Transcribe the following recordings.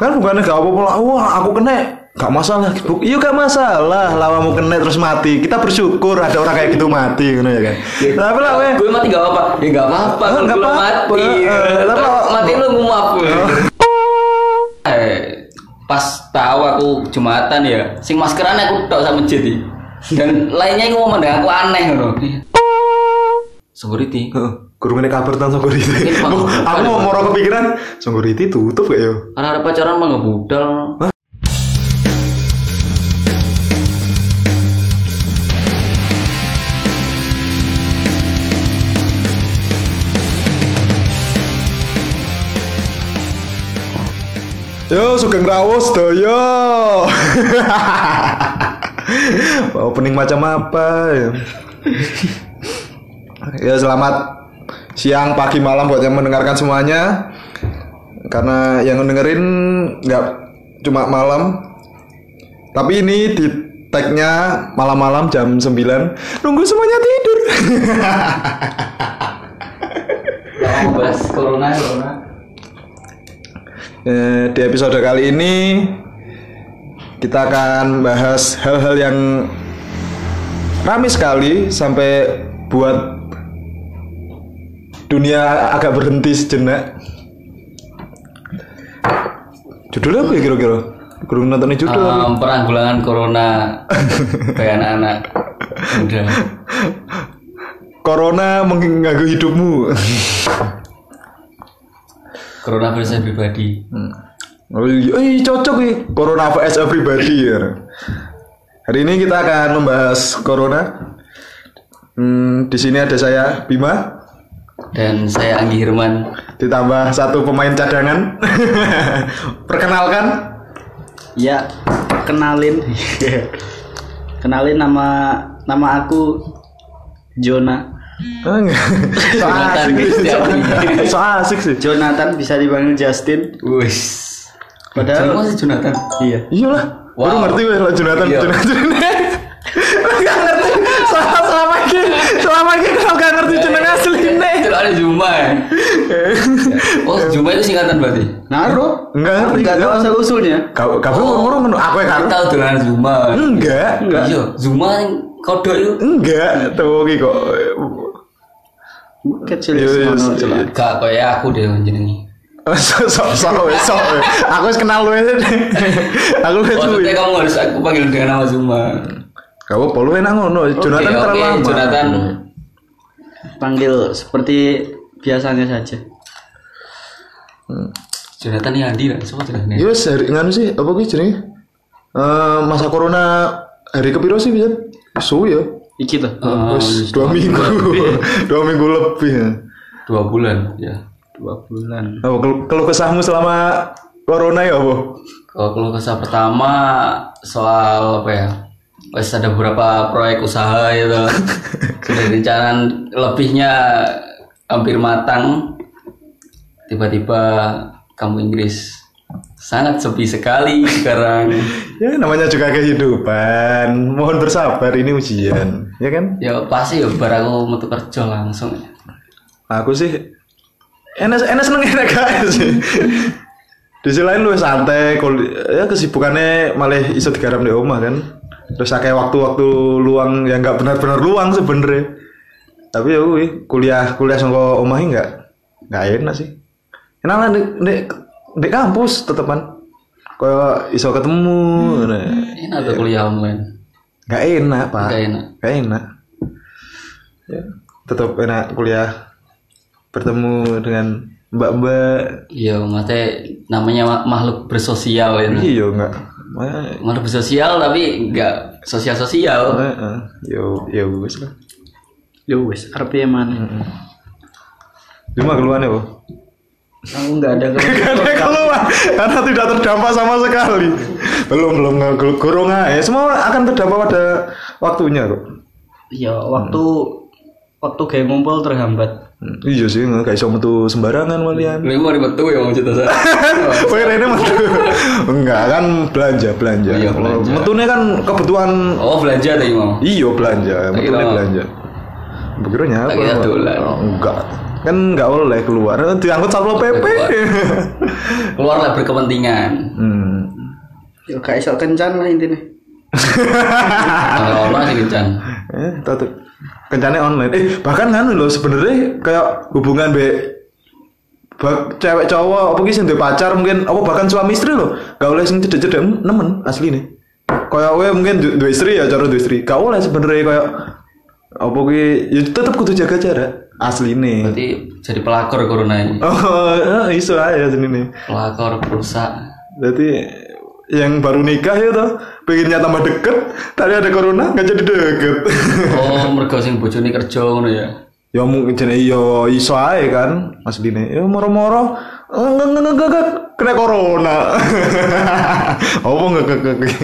Kan bukannya gak apa-apa lah. Wah, aku kena gak masalah. Bu- Iya gak masalah. Lawamu kena terus mati. Kita bersyukur ada orang kayak gitu mati ngono ya kan. Tapi lah weh. gue mati gak apa-apa ya gak apa-apa Ah, kalau nggak gue apa-apa. mati Eh, tapi- mati lu ngumap eh pas tahu aku jumatan ya sing maskeran aku tok sama iki. dan lainnya yang ngomong dengan aku aneh loh security Heeh. Guru ngene kabar tentang Songgoriti. Mungkin Pak. Aku mau mau kepikiran Songgoriti tutup gak ya? karena ada pacaran mah nggak budal Yo, Sugeng Rawus doyo. Opening macam apa ya? ya selamat siang, pagi, malam buat yang mendengarkan semuanya. Karena yang dengerin nggak cuma malam, tapi ini di tagnya malam-malam jam 9 Nunggu semuanya tidur. mau bahas corona corona Eh, di episode kali ini kita akan bahas hal-hal yang rame sekali sampai buat dunia agak berhenti sejenak. Judulnya apa ya kira-kira? Kurang nonton judul. Um, peranggulangan corona bagi anak-anak udah Corona mengganggu hidupmu. corona versi pribadi Oh iya, cocok nih Corona vs everybody ya. Hari ini kita akan membahas Corona. Hmm, di sini ada saya Bima, dan saya Anggi Hirman ditambah satu pemain cadangan. Perkenalkan. Ya, kenalin. kenalin nama nama aku Jona. So Jonathan asik sih. Kristiani. So asik sih. Jonathan bisa dipanggil Justin. wis Padahal Siapa sih Jonathan iya. Iyalah. Baru Wow. ngerti weh lah Jonathan Iya. Jonathan. Enggak ngerti. Selama selama ini selama ini kenapa gak ngerti jeneng asli ada Zuma ya oh Zuma itu singkatan berarti Naruh. Enggak ngerti. Enggak tahu asal usulnya. Kau kau ngomong ngomong aku yang aku karo. tahu dengan Zuma Enggak. iya Zuma yang kodok itu Enggak, tuh iki kok. Kecil Iya, iya, iya. celak. gak kayak aku deh jenengi Sok sok sok wes, sok. wes. Aku wis kenal lu ya. Aku wis maksudnya kamu harus aku panggil dengan nama Zuma Kau polu enak ngono. Jonathan terlalu lama. Jonathan Panggil seperti biasanya saja. Jonathan yang Andi lah siapa Jonathan Iya, wis hari nganu sih, apa kuwi jenenge? Eh masa corona hari kepiro sih bisa? Suwi ya. Iki tuh. Ah, Wis dua minggu. dua minggu lebih ya. dua bulan ya Dua bulan. Oh, kalau kalau kesahmu selama corona ya apa? Kalau keluh kesah pertama soal apa ya? Wes ada beberapa proyek usaha gitu. Sudah direncanakan lebihnya hampir matang. Tiba-tiba kamu Inggris sangat sepi sekali sekarang. Ya namanya juga kehidupan. Mohon bersabar ini ujian, ya kan? Ya pasti ya bar aku metu kerja langsung. Aku sih enak enak seneng enak sih. Di sisi lain lu santai, kul- ya kesibukannya malah iso digarap di rumah kan. Terus kayak waktu-waktu luang yang nggak benar-benar luang sebenernya. Tapi ya kuwi, kuliah kuliah sangko omah nggak nggak enak sih. Enak lah di, di, di kampus tetepan. Kayak iso ketemu, nah. Enak tuh kuliah online. nggak enak pak. Gak enak. Gak enak. Ya, tetap enak kuliah bertemu dengan mbak-mbak. Iya, maksudnya namanya ma- makhluk bersosial ya. Iya enggak. Eh, Makhluk bersosial tapi enggak sosial-sosial. eh, eh. Yo yo wis lah. Yo wes, arep man. Cuma keluarnya, Bu. Aku enggak ada Gak ada keluar karena tidak terdampak sama sekali. Belum belum nggak gorong aja. Semua akan terdampak pada waktunya kok. Iya, waktu waktu kayak ngumpul terhambat. Hmm, Iya sih, nggak kayak iso metu sembarangan malian. Lu mau ribet tuh ya mau cerita saya. Woi Rene metu. Enggak kan belanja belanja. Iya, belanja. Metune kan kebutuhan Oh belanja tadi mau. Iya belanja, metune kira- belanja. Begitu Tak nyapa? dolan. Oh, enggak. kan nggak boleh keluar diangkut satpol pp keluar lah berkepentingan hmm. Ya gak iso kencan lah intinya. kalau orang sih kencan eh tuh kencannya online. Eh bahkan kan loh sebenarnya kayak hubungan be cewek cowok apa sih pacar mungkin apa bahkan suami istri loh gak boleh sing cedek-cedek nemen asli nih kayak we mungkin du- duwe istri ya cara duwe istri. Gak boleh sebenarnya kayak apa ki ya tetep kudu jaga jarak asli nih berarti jadi pelakor corona ini. Oh eh, iso aja sini nih pelakor perusak Berarti yang baru nikah ya tuh pengennya tambah deket tadi ada corona nggak jadi deket. Oh mergo sing bojone kerja ngono ya. Ya mungkin jadi yo iso aja kan mas Dine ya moro-moro enggak enggak kena corona. Apa enggak enggak enggak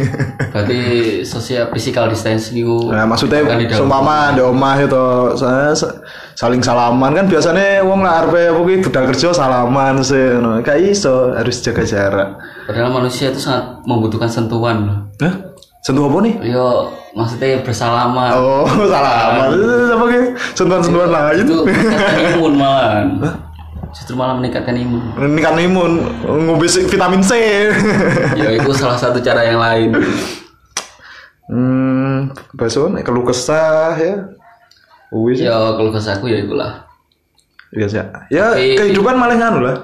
berarti sosial physical distancing itu nah maksudnya seumpama di omah itu saya sa- saling salaman. Kan biasanya wong lah arpe apa ki budal kerja salaman sih no. kayak iso harus jaga jarak. Padahal manusia itu sangat membutuhkan sentuhan loh. Hah? sentuh apa nih? Yo maksudnya bersalaman. Oh salaman. Apa ki sentuhan-sentuhan lain. itu meningkatkan imun malahan. Justru malah meningkatkan imun. Ini kan imun. Ngopi si- vitamin C. Ya itu salah satu cara yang lain. Hmm besok keluh kesah ya wis ya kalau kesah aku ya itulah. Biasa ya ya Tapi- kehidupan malah nganu lah.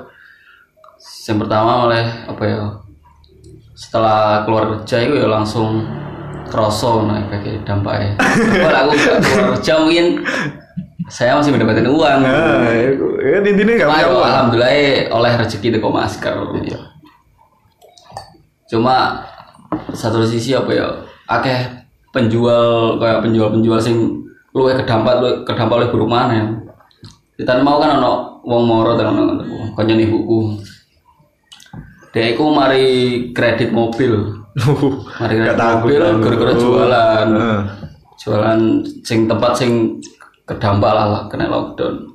Yang pertama oleh apa ya? Setelah keluar kerja itu ya langsung kroso nah kayak dampaknya. Kalau aku gak keluar kerja mungkin saya masih mendapatkan uang. Nah ya intinya gak punya ya, uang. alhamdulillah oleh rezeki teko masker cuma satu sisi apa ya? Akeh penjual kayak penjual-penjual sing luwih kedampak luwih kedampak oleh buruk mana kita mau kan ono wong moro tenan ngono kanca ibuku Dek iku mari kredit mobil. Mari kredit mobil gara-gara jualan. Jualan sing tempat sing kedampak lah kena lockdown.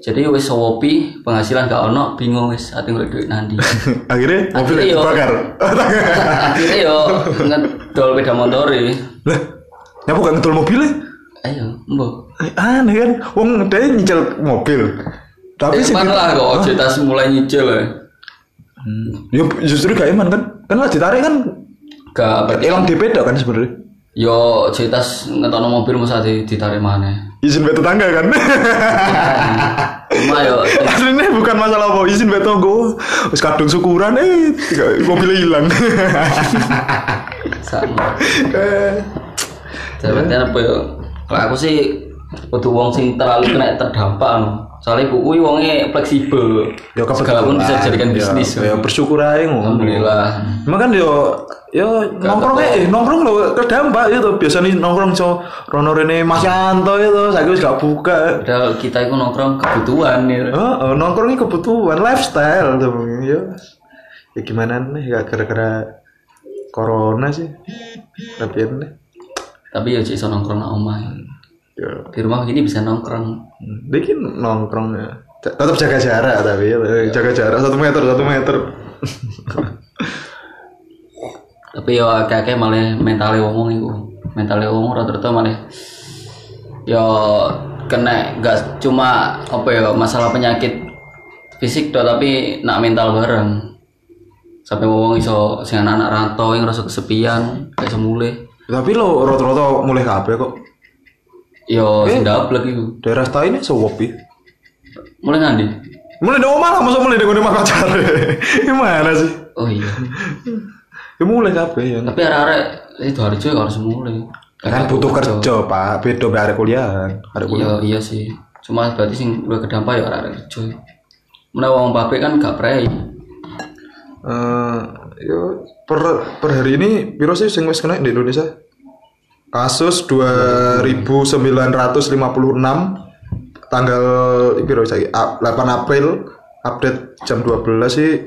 Jadi wis sowopi penghasilan gak ono bingung wis ati golek duit nanti. akhirnya mobil Akhirnya yo. bakar Akhirnya yo ngedol sepeda motor e. lah nyapa gak ngedol mobilnya Ayo, mbok. Eh, aneh kan? Wong dia nyicil mobil. Tapi sih Tapi lah kok cerita mulai nyicil ya. ya justru gak iman kan? Kan lah ditarik kan? Gak berarti hilang DP kan sebenarnya? Yo cerita ngetono mobil masa di- ditarik mana. izin beto tangga kan? Cuma yo aslinya bukan masalah apa izin beto go wis kadung syukuran eh mobilnya hilang. Sama. Eh, Sebenarnya apa ya? Kalau aku sih kudu wong sing terlalu kena terdampak no. Soalnya ibuku wongnya fleksibel. ya Segala pun bisa dijadikan Ya, bisnis. ya bersyukur aja ngono Alhamdulillah. Emang kan yo yo nongkrong eh nongkrong lo terdampak itu biasanya nongkrong so Rono Rene Mas Yanto itu saya wis gak buka Padahal kita itu nongkrong kebutuhan ya. Oh, oh nongkrongnya kebutuhan lifestyle tuh ya. Ya gimana nih gak gara-gara corona sih. Tapi nih. Tapi ya cik iso nongkrong nang omah. Ya. Di rumah gini bisa nongkrong. Bikin nongkrong ya. Tetap jaga jarak tapi ya, jaga jarak satu meter satu meter. Tapi ya akeh-akeh malah mentale wong iku. Mentale wong rata-rata malah ya kena gak cuma apa ya masalah penyakit fisik doh tapi nak mental bareng. Sampai wong iso sing anak-anak rantau yang ngerasa kesepian, kayak semule. Tapi lo rata-rata mulai kabeh kok. Yo sing dablek iku. Daerah ta ini sewopi. Mulai ngandi? Mulai dari omah lah, masa mulai dari rumah pacar. Gimana sih? Oh iya. Ya mulai kabeh ya. Tapi arek-arek itu harus juga harus mulai. Kan butuh kerja, Pak. Beda be arek kuliah. Arek kuliah. Iya iya sih. Cuma berarti sing luwih kedampak ya arek kerja. Mana wong pabrik kan gak prei. Eh, ya per per hari ini piro sih sing wis kena di Indonesia? Kasus 2956 tanggal piro saiki? A- 8 April update jam 12 sih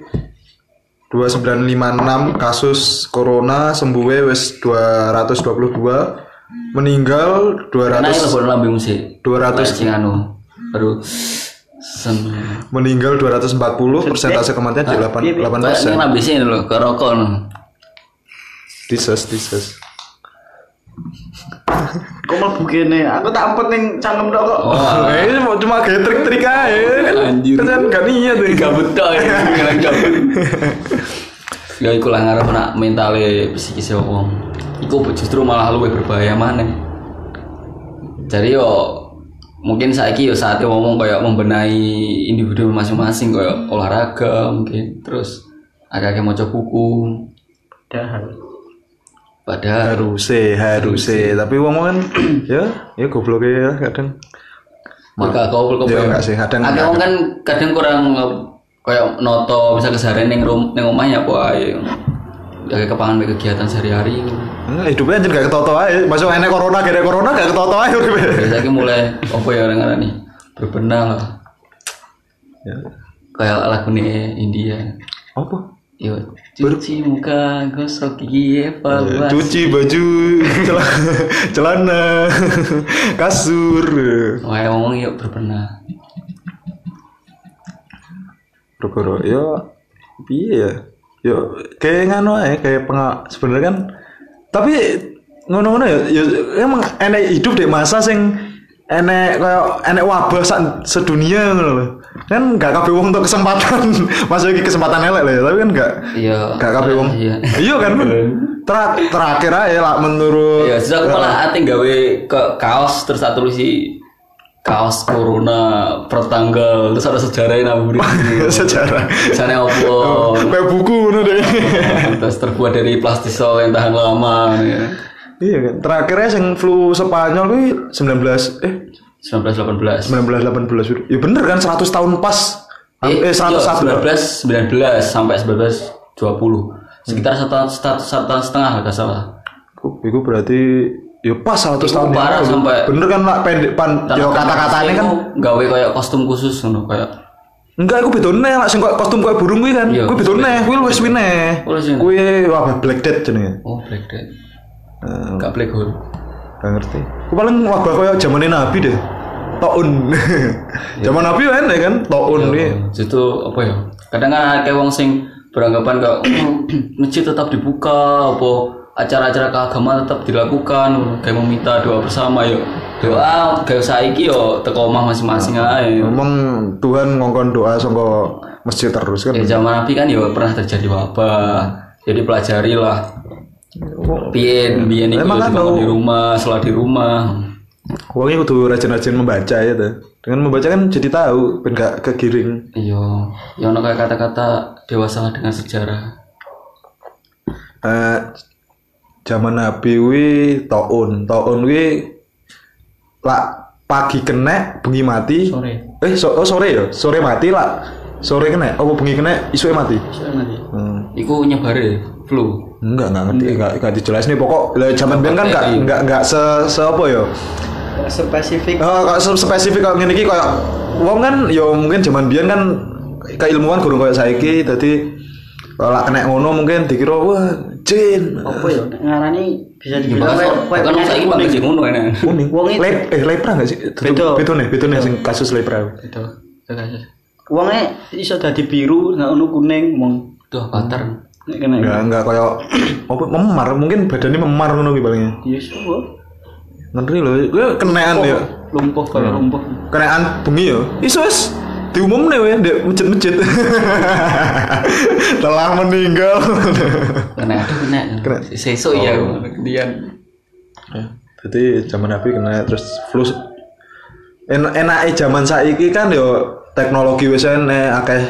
2956 kasus corona sembuhnya wis 222 meninggal Karena itu 200 baru lambung sih. 200 sing anu. Baru sen. meninggal 240 persentase kematian di 8 Kayak 8 ini persen lambung sih lho, ke rokok no. dises dises Kok mlebu kene? Aku tak ampet ning cangkem tok kok. Oh, ini mau cuma kayak trik-trik aja kan. Anjir. Kan gak niat tuh. gabut tok ya, gabut. Ya iku lah ngarep nak mentale psikis wong. Iku justru malah luwih berbahaya maneh. Jadi yo mungkin saiki yo saatnya ngomong kayak membenahi individu masing-masing kayak olahraga mungkin terus agak-agak maca buku. Padahal. Padahal. Harusnya, harusnya. Tapi wong kan ya, ya goblok ya kadang. maka kau kau Ya, enggak sih, kadang ada orang kan kadang kurang kayak noto bisa keseharian neng rum neng omahnya apa ayo ya kepangan be kegiatan sehari-hari Nah, hidupnya anjir gak ketoto aja. Masuk enek corona, gak ada corona gak ketoto aja hidupnya. biasanya mulai apa ya orang nih berbenah lah Ya. kayak lagu nih India Apa? yo cuci muka gosok gigi evaluasi Cuci baju, celana, celana kasur. Wah, ngomong yuk berbenah Rokoro, yo, piye ya? Yo, kayak ngono ae, kayak penga sebenarnya kan. Tapi ngono-ngono ya, ya emang enek hidup deh masa sing enek kayak enek wabah sak sedunia ngono lho. Kan gak kabeh wong untuk kesempatan. Masuk iki kesempatan elek lho ya, tapi kan gak iya gak kabeh wong. iya Iya kan? Ter- terakhir aja lah menurut Iya, sudah aku malah ate gawe ke kaos terus tak tulisi kaos corona pertanggal. Terus ada sejarahnya naburi sejarah. misalnya opo Kayak buku ngono deh. terus terbuat dari plastisol yang tahan lama ya. Iya kan. Terakhirnya sing flu Spanyol kuwi 19 eh? 1918 1918 ya bener kan 100 tahun pas. Eh, 101 19 19 sampai 1920 sekitar satu tahun satu, satu tahun setengah nggak salah. Iku berarti ya pas 100 Iku tahun parah sampai- bener kan lah pendek pan ya kata-katanya kan? gawe kayak kostum khusus ngono kayak enggak iku bedone lah sing kok kostum koyo burung kuwi kan? Iya, kuwi bedone kuwi wis wine kuwi wah Black Death jenenge. Oh black death. Eh, gak black hole. Gak ngerti. Ku paling wabah koyo zamane Nabi deh. Taun Zaman Nabi kan ya kan? Taun Iya. nih itu apa ya? Kadang kan kayak wong sing beranggapan kok masjid tetap dibuka apa acara-acara keagamaan tetap dilakukan kayak meminta doa bersama yuk. Doa kayak saiki yo teko omah masing-masing ae. Ngomong Tuhan ngongkon doa sangka masjid terus kan? Ya zaman nabi kan yo pernah terjadi wabah. Jadi pelajari lah piye biyen iku Emang yo kan di rumah sholat di rumah. Wongnya kudu rajin-rajin membaca ya tuh. Dengan membaca kan jadi tahu, ben gak kegiring. iya. Ya ono kayak kata-kata dewasa dengan sejarah. Eh zaman Nabi wi taun, taun wi lah pagi kena, bengi mati. sore. Eh so, oh, sore ya, sore mati lah. Sore kena, oh bengi kena, isu mati. Sore nanti. Hmm. iku nyebare flu Enggak, enggak ngerti, enggak, enggak dijelas nih pokok. Lah zaman biyen kan enggak enggak enggak se, se apa ya? Spesifik. Oh, kalau se- spesifik kalau ngene iki kayak wong kan ya mungkin zaman biyen kan keilmuan gurung kayak saiki dadi kalau kena ngono mungkin dikira wah jin Apa ya? Ngarani bisa dibilang penyakit saiki kuning. sing ngono enak. kuning Wong itu- Lep, eh lepra enggak sih nih betul nih sing kasus lepra. Itu kasus. Wongnya iso dadi biru, nggak ono kuning, mong. Tuh pattern. Nek kena. enggak enggak kayak apa memar mungkin badannya memar ngono ki palingnya Iya, so. ngeri loh gue kenaan ya Lumpuh kalau lumpuh. kenaan bengi ya iso wis diumum nih weh di masjid-masjid telah meninggal Kena kena. Kena. Sesuk ya kemudian. Ya, jadi zaman Nabi kena terus flu en enake zaman saiki kan yo teknologi wis enek akeh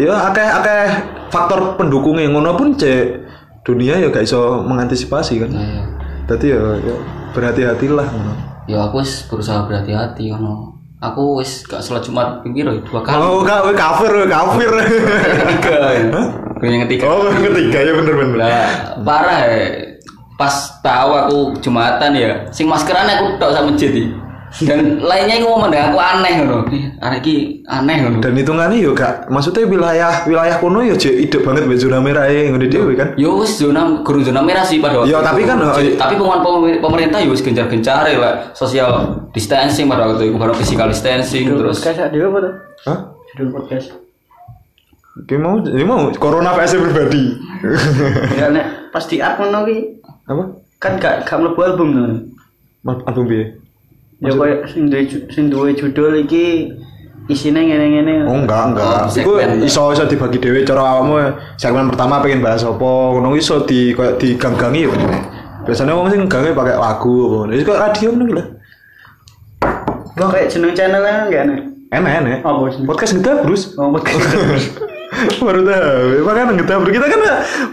yo akeh akeh faktor pendukungnya ngono pun cek dunia ya gak iso mengantisipasi kan Iya. jadi ya, ya berhati-hatilah ngono Ya aku wis berusaha berhati-hati ngono. Aku wis gak sholat Jumat pinggir ya, dua kali. oh gak kafir kafir Ketiga ya. Yang ketiga. oh yang ketiga ya bener bener Lah, parah ya. Pas tahu aku Jumatan ya, sing maskeran aku tok sama masjid iki. Dan lainnya aku ngomong aku aneh. Ih, Arek iki aneh ngono. dan hitungannya yo gak maksudnya wilayah wilayah kuno yo jek ide banget mbek zona merah e ngene dhewe kan Yo wis zona guru zona merah sih pada waktu Ya, tapi itu. kan, Jadi, iya. tapi pemer- pemerintah yo wis gencar-gencar lah social distancing pada waktu itu baru physical distancing terus Podcast ada apa tuh? hah Judul podcast. Kayak mau, ini mau corona vs pribadi. Ya nek pas di up ngono ki Apa? kan gak gak mlebu album tuh. album piye Ya koyo sing duwe sing duwe judul iki isine ngene-ngene. Oh enggak enggak. Oh, Iku iso iso dibagi dhewe cara awakmu segmen pertama pengen bahas apa ngono iso di koyo diganggangi ya bener. Biasanya wong sing gangge pakai lagu apa ngono. Iku kok radio ngono lho. Kok kayak jeneng channelnya enggak enak? Enak enak. Apa sih? Podcast kita Bruce. Oh, Baru tahu. Makanya kita kita kan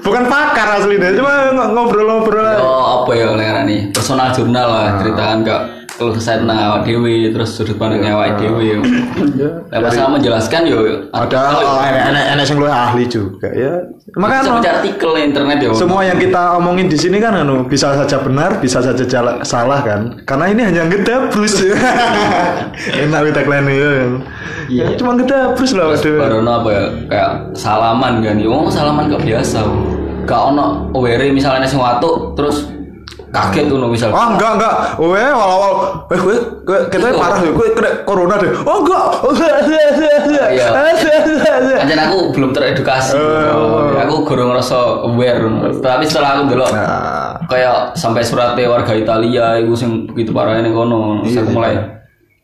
bukan pakar aslinya, cuma ng- ngobrol-ngobrol. Yo apa ya nih personal jurnal lah ceritakan ke keluh kesah tentang awak dewi terus sudut pandangnya awak dewi. Nah, masalah menjelaskan yo Ada enak sing luwih ahli juga ya. bisa Makanya baca artikel internet ya. semua yang kita omongin di sini kan anu bisa saja benar, bisa saja salah kan. Karena ini hanya ngedabrus. Enak wit tagline ya. Iya. Ya, cuma ngedabrus lah waduh. baru apa ya kayak salaman kan yo salaman gak biasa gak ono misalnya sing watu terus kaget tuh misal Oh enggak enggak, weh awal-awal, weh weh, gue- kita parah ya, gue kena corona deh. Oh enggak, Iya. Anjir aku belum teredukasi. Oh. Aku kurang ngerasa aware. Tapi setelah aku delok Nah, kayak sampai suratnya warga Italia iku sing begitu parah ini kono. Terus aku mulai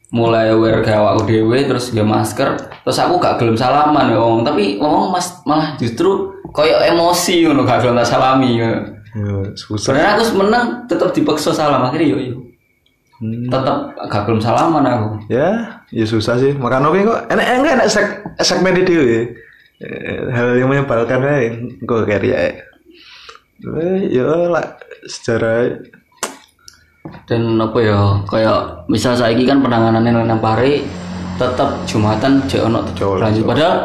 mulai aware kayak awakku dhewe terus dia masker terus aku gak gelem salaman ya wong tapi wong mas malah justru kayak emosi ngono gak gelem salami ya. Susah. Sebenarnya aku menang tetap dipaksa salam akhirnya yo yo. Tetap gak gelem salaman aku. Ya, ya susah sih. Makanya oke kok, enak enak enak seg segmen itu ya. Eh, Hal yang menyebalkan ya, gue kayak ya. Eh, ya lah, secara dan apa ya kayak misal saiki kan penanganannya nang pare tetap jumatan ono Jauh lah, lanjut padahal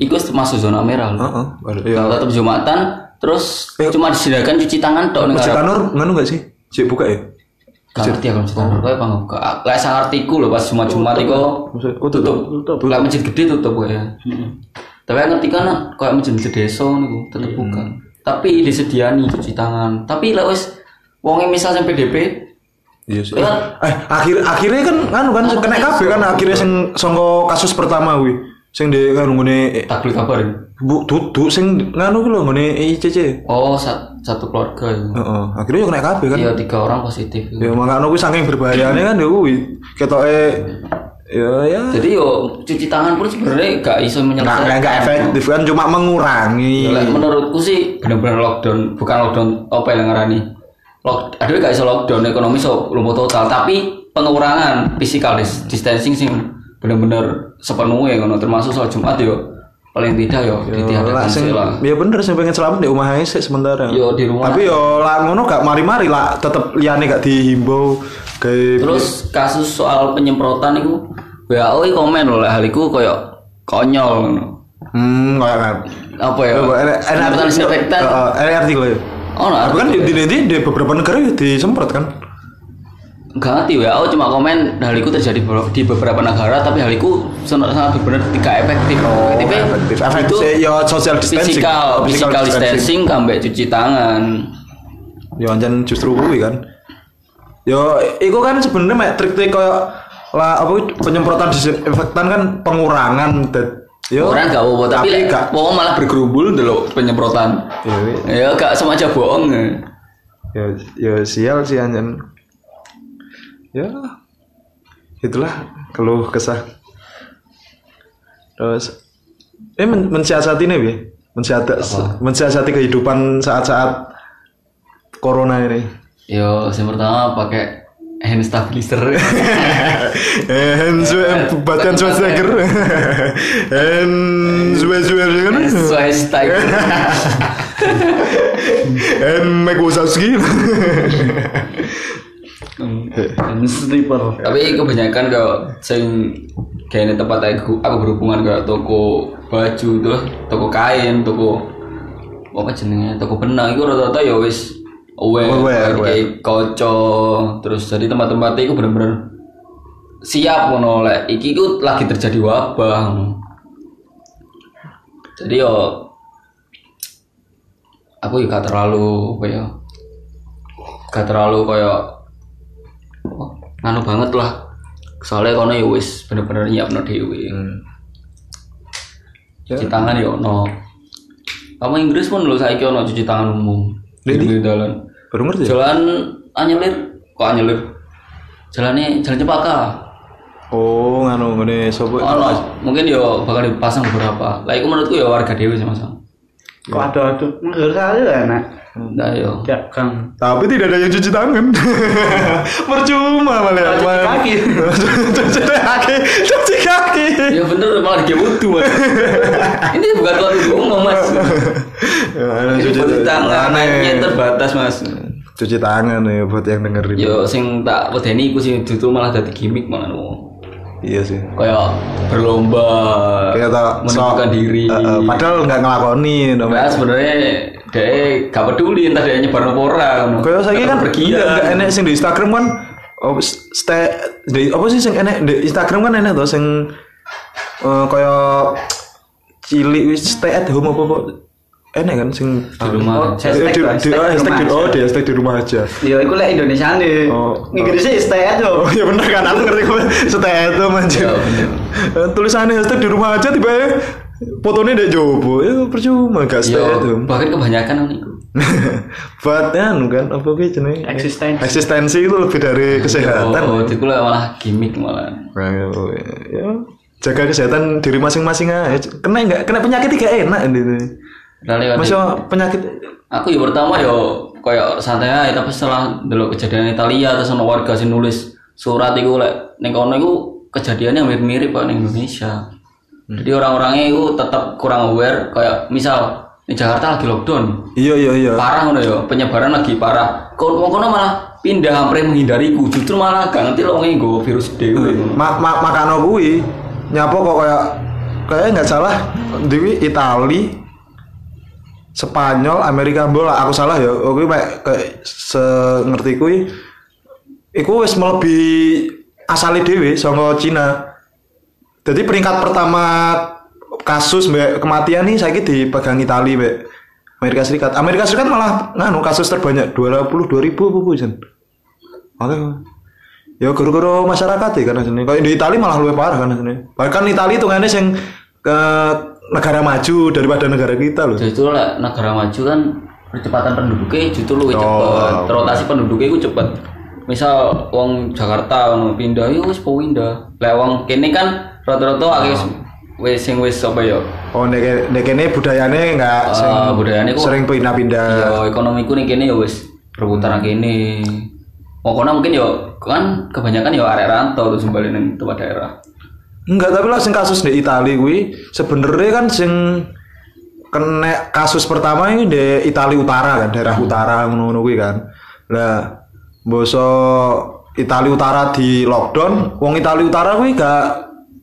iku masuk zona merah loh. Heeh, baru- ya. Kalau tetap jumatan terus cuma disediakan cuci tangan tok Masjid. Kanur nganu gak sih? Cek buka ya? Gak ngerti aku masjid tangan kayak bang gak kayak sang artiku loh pas cuma iku Maksud- oh, tutup tutup. kayak masjid gede tutup ya tapi aku ngerti kan kayak masjid masjid desa niku tetep buka tapi disediani cuci tangan tapi lah wis wong misal sampai PDP Iya sih. Eh, akhir akhirnya kan nganu kan kena kabeh kan akhirnya sing sangka kasus pertama kuwi. Sing di nganu ngene tak beli kabar. Bu duduk sing nganu ki lho ngene ICC. Oh, sat- satu keluarga ya. Heeh, akhirnya yo kena kabeh kan. Iya, tiga orang positif. Ya makanya kuwi saking berbahayane kan ya kuwi. Ketoke ya ya Jadi yo cuci tangan pun sebenarnya gak iso menyelesaikan. nggak efektif kan cuma mengurangi. Lek menurutku sih benar-benar lockdown, bukan lockdown apa yang ngarani. Lock, aduh gak iso lockdown ekonomi so lumpuh total, tapi pengurangan physical dis- distancing sing benar-benar sepenuhnya ngono termasuk soal Jumat yo paling tidak yo Lah, ditiadakan sih lah. ya bener sing pengen selamat di rumah aja sementara. Yo di rumah. Tapi yo lah ngono gak mari-mari lah tetep liyane gak dihimbau kayak Terus kasus soal penyemprotan itu WHO komen loh hal itu koyo konyol hmm kayak kan. Apa ya? Penyemprotan disinfektan. Ada artikel ya. Oh, nah, kan di, di, di, di beberapa negara ya disemprot kan. Gak ngerti WHO cuma komen hal itu terjadi di beberapa negara tapi hal itu sangat sangat benar tidak efektif. Oh, efektif. Efektif itu ya social distancing. physical, physical distancing sampai cuci tangan. Ya anjan justru kuwi kan. Yo, iku kan sebenarnya mek trik-trik koyo lah apa penyemprotan disinfektan kan pengurangan yo Orang gak apa tapi, tapi gak wong malah bergerumbul dulu penyemprotan. ya, wi. Ya gak sama aja bohong. ya. ya, ya sial sih anjan. Ya itulah keluh kesah. Terus eh men mensiasati nih, Bi. Mensiasati, mensiasati kehidupan saat-saat corona ini. Yo, yang pertama pakai hand stabilizer. Eh, hand swe- batian Schwarzenegger. Hand swe- kan? Sesuai style. And Mike Wazowski. Stripper. Tapi kebanyakan kalau sing kayak ini tempat aku, aku berhubungan ke toko baju tuh, toko kain, toko apa jenenge, toko benang itu rata-rata ya wis aware, Aware, kayak koco, terus jadi tempat-tempat itu bener-bener siap ngono lek iki ku lagi terjadi wabah. Jadi yo aku juga gak terlalu apa ya gak terlalu kayak oh, nganu banget lah. Soalnya kono ya wis bener-bener nyiapno dhewe. Cuci tangan ya ono. Kamu Inggris pun lho saiki ono cuci tangan umum. Di pinggir dalan Baru ngerti. ya? jalan anyelir. Kok anyelir? Jalannya jalan Cepaka Oh, nganu ngene sapa? ono. Mungkin yo bakal dipasang beberapa. Lah itu menurutku ya warga dewi sih mas. Kok ada ada enggak kali lah nak. Nah yo Dagang. Tapi tidak ada yang cuci tangan. Percuma malah. Cuci kaki. cuci kaki. Cuci kaki. ya bener malah dia mas ini bukan tuan umum mas Ya, ini cuci cuci tangan naiknya terbatas mas Cuci tangan ya buat yang dengerin. yo sing tak wedeni iku sih justru malah jadi gimmick malah. Iya sih. kayak berlomba Kayak tak menunjukkan diri padahal nggak ngelakoni. no. Nah, sebenarnya dia gak peduli entah dia nyebar apa ora. Kayak saya kan pergi enggak enggak enek sing di Instagram kan oh, stay di apa sih sing enek di Instagram kan enek tuh sing eh kayak cilik wis stay at home apa apa enek kan sing di rumah Oh, hashtag di, lah, di, hashtag oh, di di, rumah oh aja. di hashtag di rumah aja Ya iku lek Indonesia nih. Oh, Inggrisnya stay at home. oh ya bener kan aku ngerti kok stay at home aja Ya, bener. Eh, tulisannya hashtag di rumah aja tiba fotonya dek jobo ya percuma gak stay at Yo, home bahkan kebanyakan ngono iku. buat anu kan apa gitu jenenge Eksistensi. eksistensi itu lebih dari kesehatan Oh, itu lah malah gimmick malah. Nah, ya, jaga kesehatan diri masing-masing aja. Kena enggak kena penyakit gak enak gitu. Udah lewat. Masa penyakit Aku ya pertama yo kayak santai aja tapi setelah dulu kejadian Italia terus ono warga sing nulis surat iku lek ning kono iku kejadiannya mirip-mirip kok ning Indonesia. Jadi orang-orangnya itu tetap kurang aware kayak misal di Jakarta lagi lockdown, iya iya iya. parah ngono ya penyebaran lagi parah. Wong kono malah pindah hampir menghindariku. Justru malah gak ngerti lo nggo virus dewe Ma ma makano kuwi nyapa kok kayak kayak nggak salah. Di Itali Spanyol Amerika bola aku salah ya. Oke kayak kayak se ngerti kuwi. Iku wis melebihi asale dhewe saka Cina jadi peringkat pertama kasus mbak kematian nih saya dipegang Itali mbak Amerika Serikat Amerika Serikat malah nganu kasus terbanyak 20 ribu apa bu Jan Oke. Ya guru-guru masyarakat ya karena sini. Kalau di Italia malah lebih parah karena sini. Bahkan Italia itu kan yang ke negara maju daripada negara kita loh. justru lah negara maju kan percepatan penduduknya justru lebih Oh. rotasi penduduknya itu cepet misal wong Jakarta pindah yo wis po pindah lah wong kene kan rata-rata akeh wis- wis sing wis apa ya Oh, nek nek kene budayane enggak Ah, budayane kok- sering pindah-pindah. ya ekonomiku nih kene ya wis rebutan kene Wong kono mungkin yo kan kebanyakan yo arek rantau terus kembali ning tempat daerah. Enggak, tapi lah sing kasus di Italia kuwi sebenarnya kan sing kena kasus pertama ini di Italia Utara kan, daerah utara ngono-ngono kuwi kan. Lah boso Italia Utara di lockdown, wong Italia Utara kuwi gak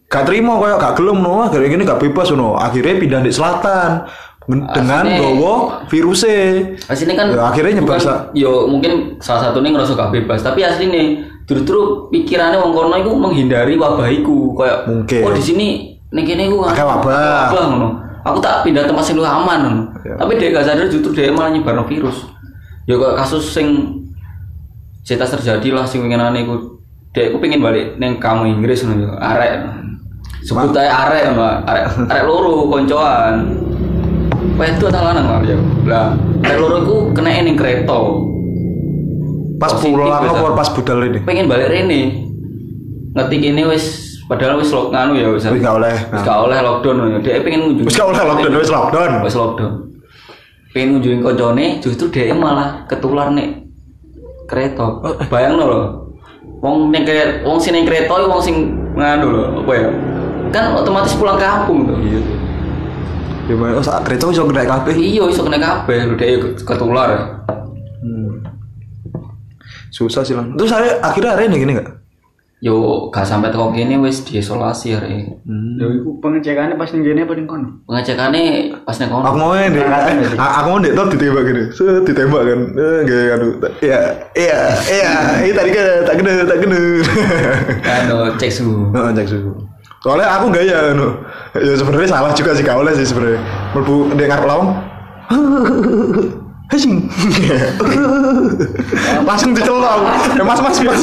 gak terima koyo gak gelem no, akhirnya gini gak bebas no. Akhirnya pindah di selatan dengan gowo virusnya. Aslinya kan Ya, akhirnya nyebar bukan- yo mungkin salah satunya ngerasa gak bebas, tapi aslinya justru pikirannya wong kono iku menghindari wabah iku kayak Mungkin. oh di sini ning kene iku Akeh wabah. wabah ngono. Aku tak pindah tempat sing luwih aman ngono. Ya. Tapi dia gak sadar justru dia malah nyebarno virus. Ya kayak kasus sing cetas terjadi lah sing winginane iku dia iku pengen balik neng kamu Inggris ngono yo. Arek. Sebut aja arek, Mbak. Arek arek loro koncoan. Wedok ta lanang lah ya. Lah, arek loro iku kena ning kereta. Pas pulang apa pas budal ini. Pengen balik rene. Ngerti kene wis padahal wis lock nganu ya wis. Wis gak oleh. Wis gak oleh lockdown ya. Dia pengen ngunjungi. Wis gak oleh lockdown, wis lockdown. Wis lockdown. Pengen ngunjungin koncone justru dia malah ketular nih kereta. Bayang lho. Wong ning wong sing ning kereta wong sing nganu lho, apa ya? Kan otomatis pulang kampung tuh. Iya. Gimana? Oh, saat kereta iso kena kabeh. Iya iso kena kabeh lho dia ketular. Susah sih lang. Terus saya akhirnya hari ini gini nggak? Yo gak sampai teko kene wis diisolasi hari. Lha iku pengecekannya pas ning kene apa ning kono? Pengecekannya pas nek kono. Aku mau deh, aku mau tuh ditembak gini, Set, ditembak kan, eh, gak aduh, iya, iya, iya, ini tadi kan tak kena, tak kena. Anu cek suhu. Nah, cek suhu. Soalnya aku gaya, no. ya sebenarnya salah juga sih kau sih sebenarnya. Merbu dia ngarep lawang, Hacing. Langsung dicelok. Ya mas mas mas.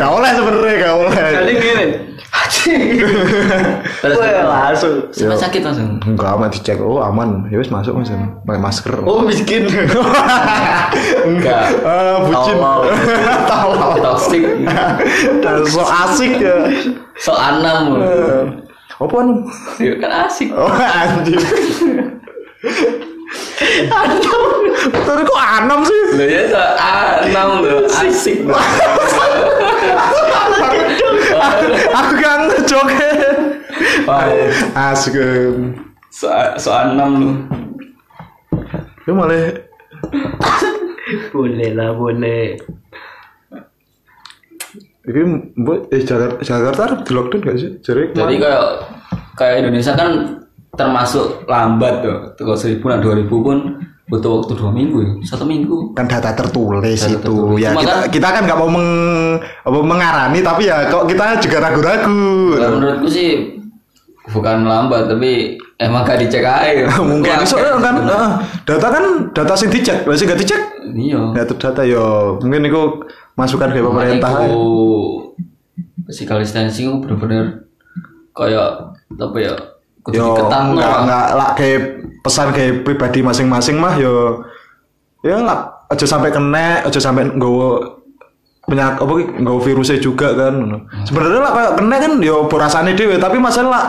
Kau lah sebenarnya kau lah. Kali ngene. Terus Wah, langsung. sampai sakit langsung Enggak aman dicek. Oh, aman. Ya wis masuk Mas. Pakai masker. Oh, miskin. enggak Ah, bucin. tolol toxic so asik ya. so anam Apa anu? Ya kan asik Oh, anjing. Tapi kok anam sih? Loh ya anam loh asik Aku kan joget. Wah, Asik. em. so, so anam lu Lu malah boleh lah, boleh. ini buat eh Jakarta Jakarta di lockdown gak sih? Jadi jadi kayak kayak Indonesia kan termasuk lambat tuh tuh seribu nah dua ribu pun butuh waktu dua minggu ya? Satu minggu. Kan data tertulis Data itu. tertulis. ya Cuma kita kan- kita kan nggak mau meng, apa, mengarani tapi ya kok kita juga ragu-ragu. Menurutku sih bukan lambat tapi emang gak dicek aja. Mungkin soalnya kan eh, data kan data sing dicek. Masih gak dicek? Iya. Ya itu data yo mungkin itu masukan dari pemerintah aku physical distancing bener-bener kayak apa ya yo nggak lah. nggak lah kayak pesan kayak pribadi masing-masing mah yo ya lah aja sampai kena aja sampai nggawa penyak apa ki, nggawa virusnya juga kan sebenarnya lah kayak kena kan yo rasane dhewe tapi masalah lah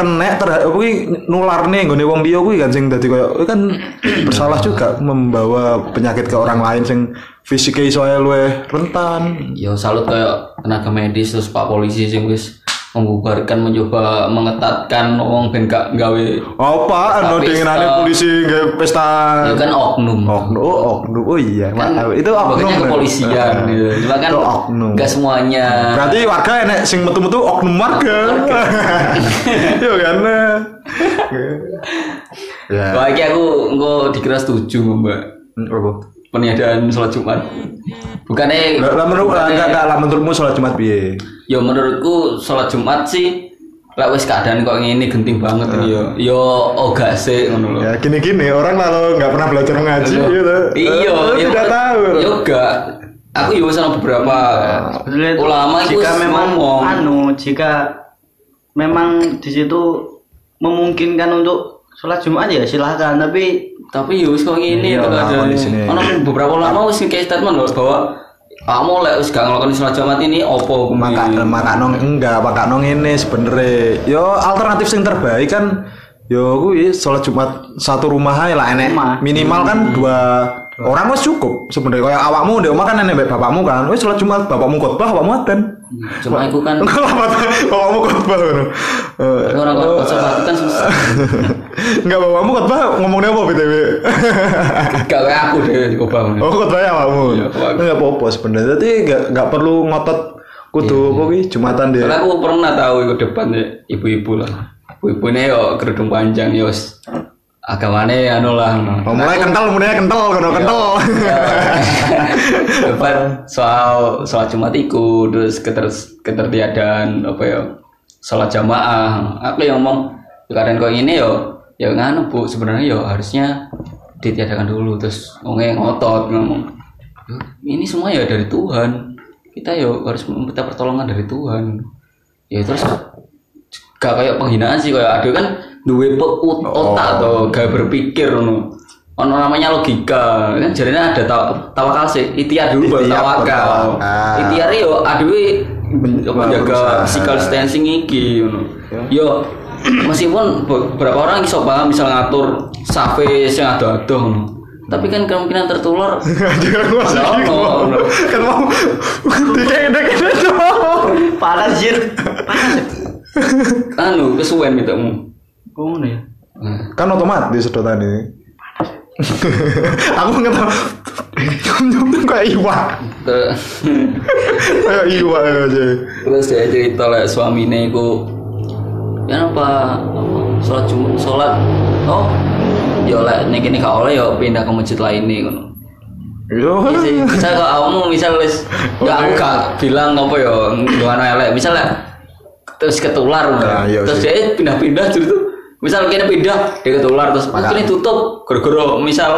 kena terhadap apa ki nularne nggone wong liya kuwi kan sing dadi koyo kuwi kan bersalah juga membawa penyakit ke orang lain sing fisiknya soalnya luwe rentan. Ya salut kayak tenaga medis terus pak polisi sing wis membubarkan mencoba mengetatkan wong ben gak gawe apa anu sta- polisi nggak pesta ya kan oknum oknum oh oknum oh iya kan maaf. itu oknum makanya kan? kepolisian gitu. cuma kan Itu oknum. gak semuanya Berarti warga enek sing metu-metu oknum warga. Iya kan. ya. Aku engko dikira setuju mbak Apa? Peniadaan sholat Jumat bukannya Lah lah menurut enggak enggak lah menurutmu sholat Jumat piye? Ya menurutku sholat Jumat sih lah wis keadaan kok ngene genting banget ini yo. Yo oga sih ngono lho. Ya gini-gini orang lalu nggak pernah belajar mengaji gitu. Iya, Eh, iya, tidak tahu. Yo enggak. Aku yo sama beberapa itu ulama itu jika memang ngomong. anu jika memang di situ memungkinkan untuk sholat Jumat ya silahkan tapi Tapi yo wis kok to keadaan. kondisinya. Ono beberapa ulama wis kayak statement lho bahwa kamu lek wis gak ngelakoni sholat Jumat ini opo kuwi. maka maka nong enggak maka nong ini sebenarnya yo alternatif yang terbaik kan yo gue sholat Jumat satu rumah aja lah enek. Minimal kan dua orang wes cukup sebenarnya. Kayak awakmu di rumah kan nenek bapakmu kan. Wes sholat Jumat bapakmu khotbah awakmu aten Cuma itu kan. Enggak lah bapakmu khotbah ngono. Eh, orang konservatif kan susah. enggak bapakmu khotbah ngomongnya apa btw Gak kayak aku deh Kobang. oh khotbah ya awakmu? Iya, enggak apa-apa sebenarnya. Jadi enggak enggak perlu ngotot kudu apa kuwi Jumatan deh Karena aku pernah tahu ikut depan ibu-ibu lah. Ibu-ibu yo kerudung panjang yo wis agamane anu lah. Oh, mulai kental, mulai kental, kental, kental. depan soal soal Jumat iku terus keter ketertiadaan apa ya sholat jamaah. Aku yang ngomong keadaan kok ini yo ya nganu bu sebenarnya yo harusnya ditiadakan dulu. Terus ngomongnya ngotot ngomong "Yo, ini semua ya dari Tuhan. Kita yo harus meminta pertolongan dari Tuhan. Ya terus gak kayak penghinaan sih kayak ada kan duwe pe- ut- otak atau gak berpikir no ono namanya logika kan jadinya ada taw tawakal sih. Ikhtiar dulu baru tawakal. ikhtiar yo aduh apa jaga berusaha. physical distancing iki ngono. Yo meskipun beberapa orang iso paham misal ngatur safe sing ngono. Tapi kan kemungkinan tertular Jangan ono, ono. Kan mau dikek-dek dong. panas jir panas anu kesuwen mitamu ngono ya? Nah, Kan otomatis sedotan ini. Aku nggak tahu. Nyum kayak iwa, kayak iwa aja. terus dia cerita lah suaminya itu ya apa? Sholat cuma sholat. Oh ya lah nih gini kau oleh ya pindah ke masjid lain nih ngono. Yo, Iya sih, misal kalau kamu misal wis ya aku gak bilang apa ya gimana elek. Misal lah terus ketular. Nah, iya terus sih. dia pindah-pindah gitu misal kene pindah dia ketular terus Maka- mungkin tutup gara-gara misal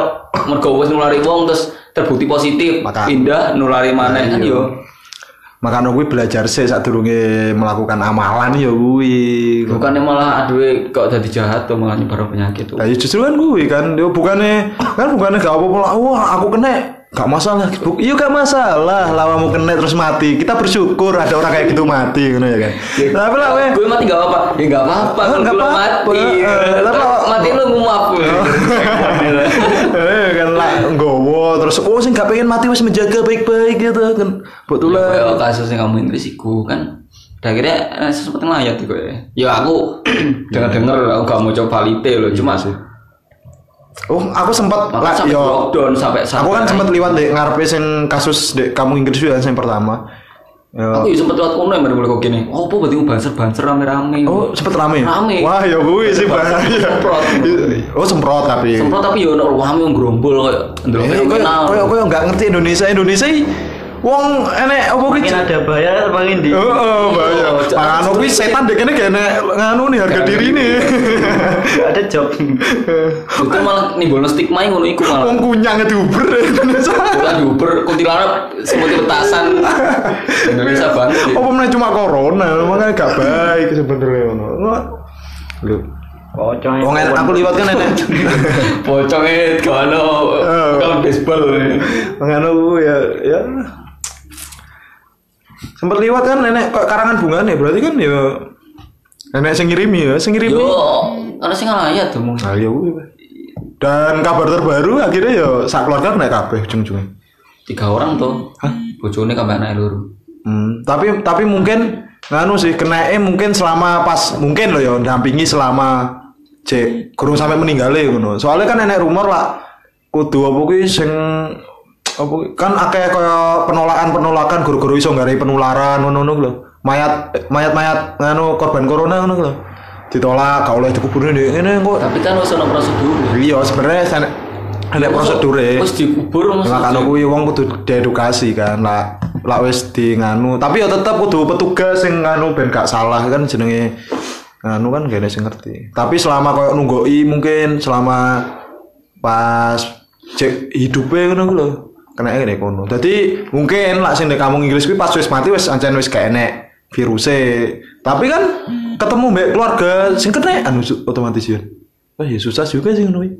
mergo wis nulari wong terus terbukti positif Maka- pindah nulari mana Nah, kan iya. yo Makanya gue belajar sih saat durunge melakukan amalan ya gue. bukannya malah aduh kok jadi jahat tuh malah nyebar penyakit tuh Nah, ya justru kan gue kan, dia bukannya kan bukannya gak apa-apa, wah aku kena gak masalah, Bu- iya gak masalah, lawamu kena terus mati, kita bersyukur ada orang kayak gitu mati, gitu ya kan. Tapi lah, weh, gue mati gak apa ya gak apa-apa. Oh, nggak gue apa-apa. mati. Eh, tapi Terus kalau- mati lu ngumap eh kan lah nggowo. Terus oh sih gak pengen mati wis menjaga baik-baik gitu kan. Betul ya lah. kasus yang kamu Inggris iku kan? Dan akhirnya eh, sesuatu ngelayat iku ya. Ya aku denger denger aku gak mau coba valite loh cuma sih Oh, aku sempat lah, sampai yo, lockdown sampai aku kan sempat liwat deh ngarepe sing kasus dek kamu Inggris juga yang pertama. Yo. aku ya sempet lewat kono yang mulai kok gini oh apa berarti banser banser rame rame Oh, sempet rame. Rame. Wah, ya gue sih bahaya. Semprot. Oh, semprot tapi. semprot tapi ya ono rame yang gerombol kayak ndelok koyo koyo koyo ngerti Indonesia. Indonesia wong enek apa ki? Mungkin ada bayar paling di. Oh, oh, bahaya. Oh, Mangan kuwi setan dek kene kene nganu nih harga diri nih. Nggak ada job. itu malah nimbulno stigma ngono iku malah Wong kunyang diuber Indonesia. Bukan diuber kuntilanak seperti petasan Indonesia banget ya. Apa meneh cuma corona, makanya gak baik sebenarnya ngono. Lho, Pocong. wong enak aku liwat kan enek. Pocongnya gak ada Oh. kalau baseball Mengano ya ya sempat liwat kan nenek kok karangan bunga nih berarti kan ya nenek sing ngirimi ya sing ngirimi Yo, ada sing ngalayat tuh mungkin. nah ya dan kabar terbaru akhirnya ya sak keluarga naik kabeh ujung-ujungnya Tiga orang tuh. Bojone kabeh anak loro. hmm, tapi tapi mungkin nganu sih kenae mungkin selama pas mungkin loh ya dampingi selama cek kurang sampai meninggal ngono soalnya kan nenek rumor lah kudu apa kuwi sing kan akeh kaya penolakan-penolakan guru-guru iso nggarai penularan ngono-ngono lho. Mayat mayat-mayat nganu korban corona ngono lho. Ditolak gak oleh dikubur ini ini kok. Tapi kan harus ada prosedur. iya sebenarnya ada prosedure. Terus dikubur Nah, maksudnya. kan kuwi wong kudu diedukasi kan lah lah wis di nganu. Tapi ya tetep kudu petugas sing nganu ben gak salah kan jenenge. Nganu kan gak sing ngerti. Tapi selama koyo nunggoi mungkin selama pas cek hidupnya ngono ku lho kena ngene kono dadi mungkin lah sing di kampung Inggris kuwi pas wis mati wis ancen wis gak enek virusnya tapi kan ketemu mbek keluarga sing kena anu otomatis ya Wah, ya susah juga sih ngono kuwi.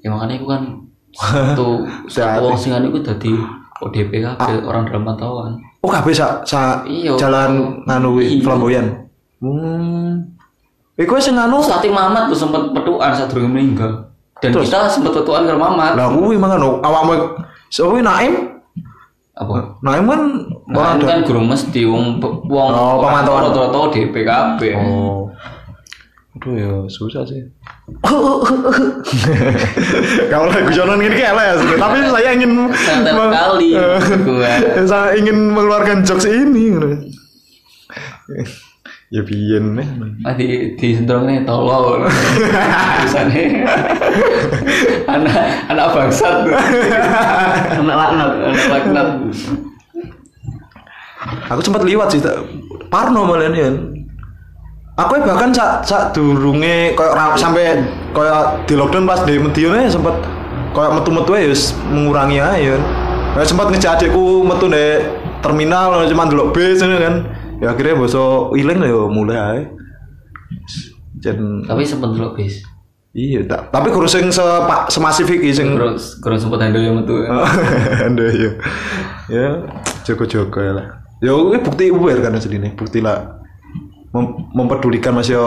Ya makanya aku kan satu satu wong sing anu iku dadi ODP kabeh orang dalam pantauan. Oh kabeh sa, sa Iya. jalan nganu kuwi, Iya. flamboyan. Hmm. Iku sing nganu Terus hati Mamat tuh sempat petuan saat durung meninggal. Dan Terus? kita sempat petuan ke Mamat. lah kuwi mangano awakmu sapa kuwi Naim? Apa? Naim kan ada. kan gurung mesti wong wong Oh, pemantauan. rata-rata DPKB. Oh. Aduh ya susah sih. Kalau lagu Jonan ini kayak lah ya, tapi saya ingin sekali Eh, saya ingin mengeluarkan jokes ini. ya biyen nih. Ah di di sentrongnya tolol. Tulisannya anak anak bangsat. Anak laknat. Anak laknat. Aku sempat liwat sih, Parno malah nih. Aku bahkan sak sak durunge ra- sampai koyo di lockdown pas di Medion sempat koyo metu-metu ya mengurangi aja. Ya sempat ngejak adikku metu di terminal cuma delok bis ini kan. Ya akhirnya boso ilang ya mulai. Jen Tapi sempet dulu bis. Iya tak. Tapi kurang sing sepa, semasif iki sing Kurang kurang sempet handle yang metu. Anda ya. Ya, joko-joko ya lah. Ya ini bukti aware kan aslinya, bukti lah mem- mempedulikan masih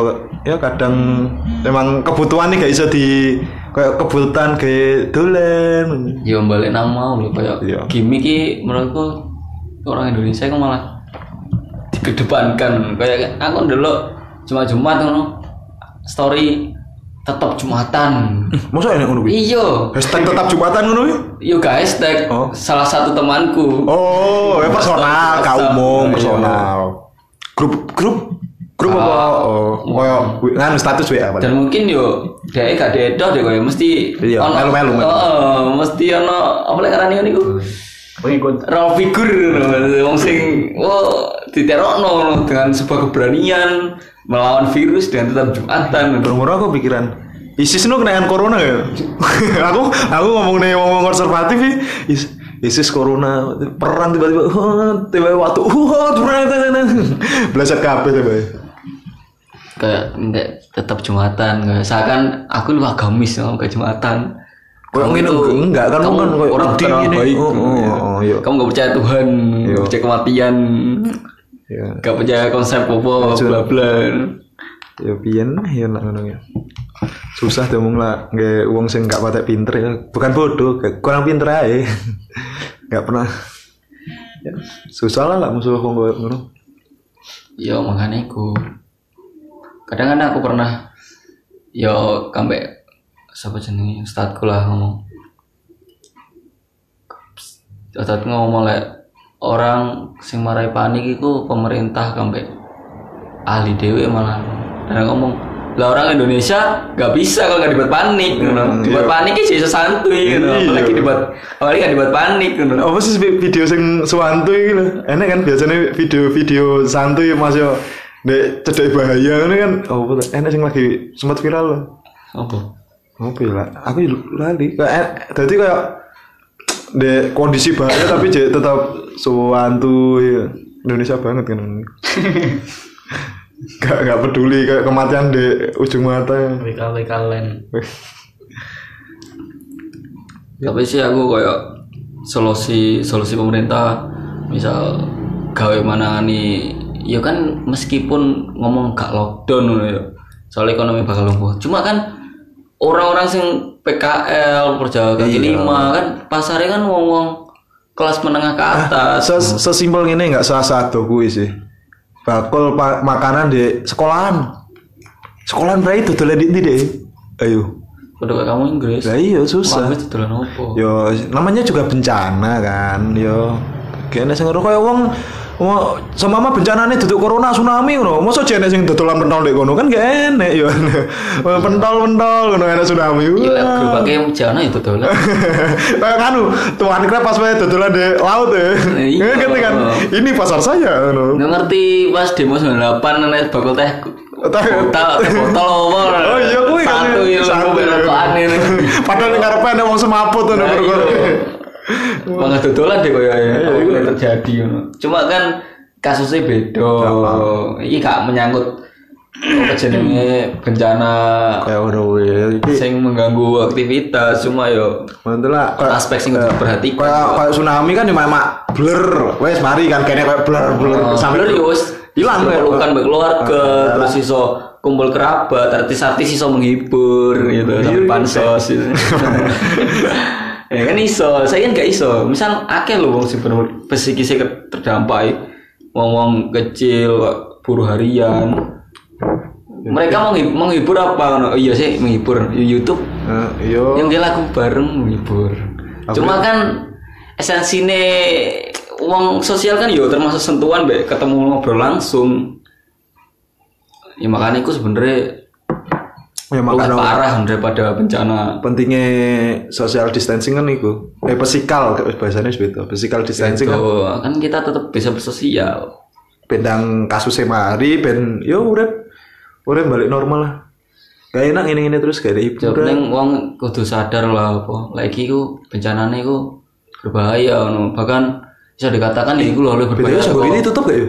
ya kadang memang kebutuhan nih gak bisa di kayak kebutuhan kayak dolen. Ya balik nama lho kayak Iya. gimmick ki menurutku orang Indonesia kan malah dikedepankan kayak aku dulu cuma Jumat ngono story tetap Jumatan. Masa ini ngono kuwi? Iya. Hashtag tetap Jumatan ngono kuwi? Yo guys, tag Oh. salah satu temanku. Oh, ya personal, gak umum, Iya. personal. Grup grup grup apa? Oh, koyo nganu status WA apa? Dan mungkin yo dhek gak dedo deh koyo mesti Iya, ono- melu-melu, melu. Heeh, mesti ono apa lek karane niku? Pengikut. Raw figur wong sing oh diterokno dengan sebuah keberanian melawan virus dengan tetap Jumatan. Bermurah aku pikiran ISIS nu kenaikan corona ya. aku aku ngomong nih ngomong konservatif sih. Is, ISIS corona perang tiba-tiba tiba-tiba waktu perang belajar kabeh tiba kayak enggak tetap jumatan kayak seakan aku lu agamis ya ke jumatan Kayak Kamu ngene, itu- enggak, kan kamu kan orang terlalu gini. baik Oh, oh, ya. oh, iya. kamu gak percaya Tuhan Iya. percaya kematian ya. Gak percaya konsep apa bla bla. Ya pian ya nak ngono ya. Susah diomong lah nggak uang sing gak patek pinter ya. Bukan bodoh kurang pinter aja nggak pernah. Ya, susah lah lah musuh wong ngono. Ya makanya aku kadang kadang aku pernah yo sampai siapa jenenge ustadku lah ngomong. Ustadku ngomong lek orang sing marai panik itu pemerintah sampai ahli dewe malah dan ngomong lah orang Indonesia gak bisa kalau nggak dibuat panik gitu. dibuat iya. panik sih bisa santuy gitu. Iya. apalagi dibuat apalagi gak dibuat panik gitu. apa sih vi- video sing santuy gitu enak kan biasanya video-video santuy mas yo dek cedek bahaya ini kan oh betul enak sing lagi sempat viral loh apa apa ya lah aku ya lali kayak jadi kayak de kondisi bahaya tapi jadi tetap santuy Indonesia banget kan gak gak peduli kayak kematian di ujung mata. WKWK Land. tapi sih aku kayak solusi solusi pemerintah. Misal gawe mana nih ya kan meskipun ngomong gak lockdown ya. Soal ekonomi bakal lumpuh. Cuma kan orang-orang sing PKL perjalanan kaki lima kan pasarnya kan ngomong kelas menengah ke atas. Ses sesimpel ini nggak salah satu kuwi sih. Bakul pa- makanan di sekolahan. Sekolahan berarti itu dolan di deh ayo. Udah kamu Inggris. Lah iya susah. Yo namanya juga bencana kan yo kayaknya sing ngono kaya wong wong sama mama bencana nih duduk corona tsunami ngono masa jene sing dodolan pentol dek kono kan gak enek yo pentol pentol ngono enek tsunami Iya, Wah. gerobaknya jana itu dolan. kayak kanu tuan krep pas wae dodolan di laut ya Iya. ngerti kan ini pasar saya ngono Nggak ngerti pas demo 98 nenek bakal teh Teh- botol botol apa Oh iya kuwi kan. satu ya Satu. rokokan ini Padahal ngarepe ada wong semaput ngono Nah, iya. Malah dodolan deh koyo ya Iya, apa iya. yang terjadi ngono. cuma kan kasusnya beda ini gak menyangkut apa jenenge bencana Kayak ngono kuwi. Iki sing mengganggu aktivitas cuma yo lah. aspek sing kudu diperhatikan Kayak tsunami kan di mak blur. Wes mari kan kene kayak blur blur sambil sampai yo wis hilang kayak pelukan mbek keluarga Ah, terus iso kumpul kerabat artis-artis iso menghibur gitu sambil pansos gitu. ya kan iso. Saya kan gak iso. Misal akeh lho wong sing bener psikisnya ke- terdampak wong-wong kecil buruh harian. Mereka mau menghibur, menghibur apa? Oh, iya sih menghibur. YouTube. Yo. yang dia lagu bareng menghibur. Cuma kan esensinya uang sosial kan yo termasuk sentuhan be ketemu ngobrol langsung. Ya makanya aku sebenarnya Ya makanya parah daripada bencana pentingnya social distancing kan iku. Eh physical bahasanya beda. Physical distancing kan Tuh, kan kita tetap bisa bersosial bendang kasusnya mari ben yo urip urip balik normal lah. Gak enak ini ini terus gak ada Yang hiburan. penting uang kudu sadar lah apa lagi ku bencananya ku berbahaya no. bahkan bisa dikatakan ya itu loh lebih BTW berbahaya Songgor ini tutup gak ya?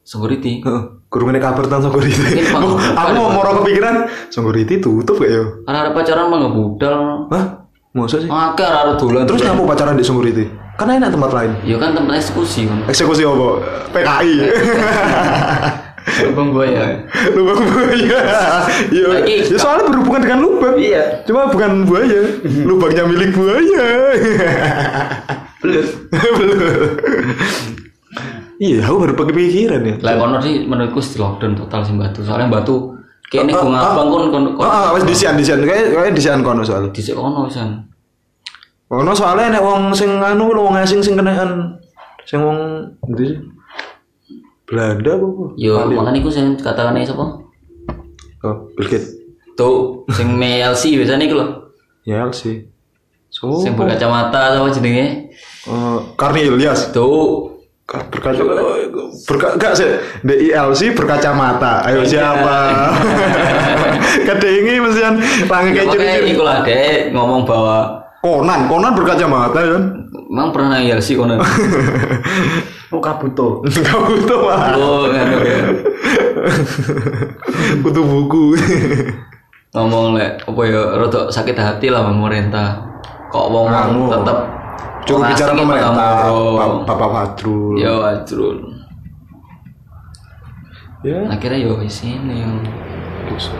security Heeh. Kurang ini kabar tentang Songgor itu. Mungkin, Bang. Aku mau mau kepikiran Songgor itu tutup gak ya? karena ada pacaran mah nggak budal Hah? Masa sih? Oke, ada dolan Terus nyamuk pacaran di Songgor itu? Karena enak tempat lain. Ya kan tempat eksekusi kan. Eksekusi apa? PKI. Lubang buaya. lubang buaya. Iya. Lagi- Ya soalnya berhubungan dengan lubang. Iya. Cuma bukan buaya. Lubangnya milik buaya. Belut. Iya, aku baru kepikiran ya. Lah kono sih menurutku di lockdown total sih batu. Soalnya batu kayak ini Ah, gua ah, ngabang kon kon Oh, ah, wes disian disian kayak kayak disian kono soalnya. Dhisik kono san. Kono soalnya nek wong sing anu wong asing sing kenaan sing wong endi sih? Belanda apa? apa? Yo makanya iku sing katakan sapa? Oh, Bill Gates. Tuh, sing MLC biasanya iku lho. Ya. So, Sing berkacamata sama jenenge. eh, Karni Ilyas. Tuh. Ka- Berkaca berka enggak sih DILC berkacamata. Ayo siapa? Kedengi mesian Ya, kayak ciri-ciri. iku lah dek ngomong bahwa Conan, Conan berkacamata kan. Emang pernah Yelsi kono? Oh kabuto. Butuh mah. Oh, ya. Butuh buku. Ngomong lek apa ya rada sakit hati lah pemerintah. Kok wong tetep Cukup bicara pemerintah. Pak- Bapak Fadrul. Yo ajrul. Ya. Akhirnya yo wis ini yo.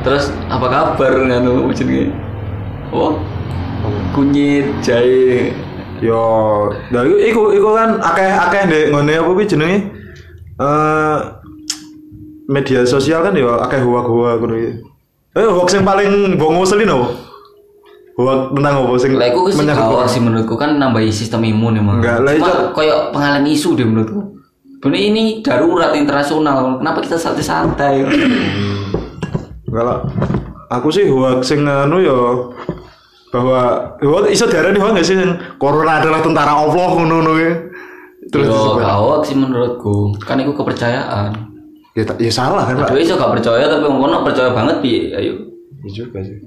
Terus apa kabar nganu jenenge? Oh, kunyit jahe. Yo, ya iku iku, iku kan akeh-akeh ndek ngene apa kuwi jenenge? Eh media sosial kan yo akeh hoak-hoak ngono iki. Eh hoax yang paling bongo selin apa? Hoax tentang apa sing Lah iku sih menurutku kan nambahi sistem imun emang. Enggak, lah Cuma itu- kayak pengalian isu deh menurutku. Bener ini darurat internasional. Kenapa kita santai-santai? Enggak lah. Aku sih hoax sing anu yo bahwa hoax iso diarani hoax gak sih sing corona adalah tentara Allah ngono-ngono ya. Terus Yo kawat sih menurutku. Kan itu kepercayaan. ya, ya salah kan, Pak. Aduh iso gak percaya tapi wong kono percaya banget piye? Ayo. Iya juga sih.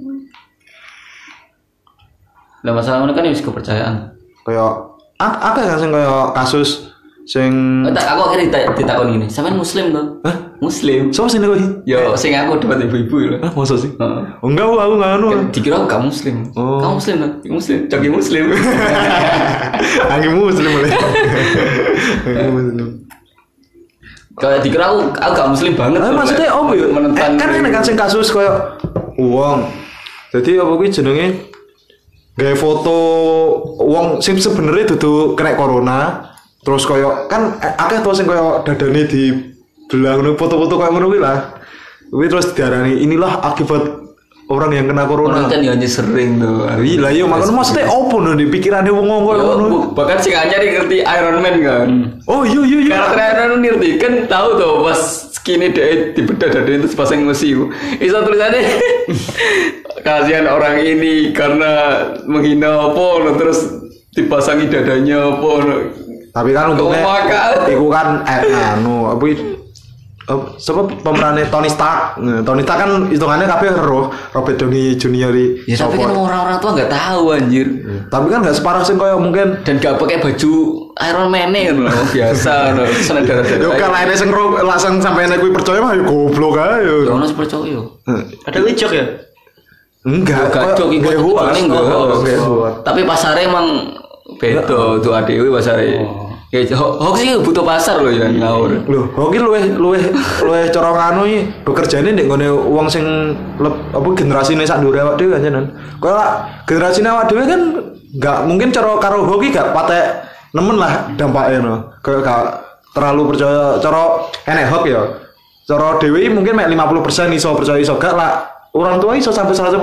Lah masalah ini kan wis kepercayaan. Kayak apa kan sing kayak kasus sing Oh, tak aku akhirnya dita- ditakoni gini. Sampean muslim tuh? Hah? Muslim. Sopo sing kowe? Yo sing aku debat ibu-ibu lho. Hah, masa sih? Heeh. Oh, enggak, Bu, aku enggak anu. Dikira aku gak muslim. Oh. Kamu muslim tuh? Muslim. Coki muslim. Angin muslim boleh. Angin muslim. Kalau dikira aku aku gak muslim banget. Tuh, maksudnya apa ya? Menentang. Eh, kan enak kan sing kasus kayak uang. Jadi apa kuwi jenenge gawe foto uang sing sebenarnya dudu kena corona terus koyo kan eh, akeh to sing koyo dadane di belah ngono foto-foto koyo ngono kuwi lah. Kuwi terus diarani inilah akibat orang yang kena corona. Orang kan ya hanya sering tuh. Iya lah iya makanya maksudnya opo no di pikirannya wong wong koyo ngono. bahkan si Anyar yang ngerti Iron Man kan. Oh iya iya iya. Karakter Iron Man ngerti kan tahu tuh pas skinny dia di bedah dari itu pasang ngesi. Itu tulisannya kasihan orang ini karena menghina apa terus dipasangi dadanya apa. Tapi kan untungnya Kemakan. iku kan eh anu apa itu eh, siapa pemerannya Tony Stark Nah, Tony Stark kan hitungannya kabeh roh Robert Downey Junior Ya tapi kan orang-orang tua nggak tahu anjir. tapi kan gak separah sih kayak mungkin Dan gak pakai baju Iron Man nih no. biasa no. Sana darah yo kan lainnya sing ro- langsung sampai nek kuwi percaya mah yo goblok ae yo. Ya ono percaya. Eh, Ada wijok ya? Enggak, Gak cok iku Gak hoax. tujuannya enggak. Oh, nggak hoax. Tapi pasarnya emang beda tuh adewe pasarnya. Ya ho- hoax sih butuh pasar loh ya ngawur. Loh, hoki luweh luweh luweh cara nganu iki bekerjane nek ngene wong sing lep, apa generasine sak ndure awak dhewe kan. Kaya lah generasine awak dhewe kan enggak mungkin cara karo hoki gak patek nemen lah dampaknya no. Kayak gak terlalu percaya cara enek hoki ya. Cara dhewe mungkin mek 50% iso percaya iso gak lah. Orang tua iso sampai 100%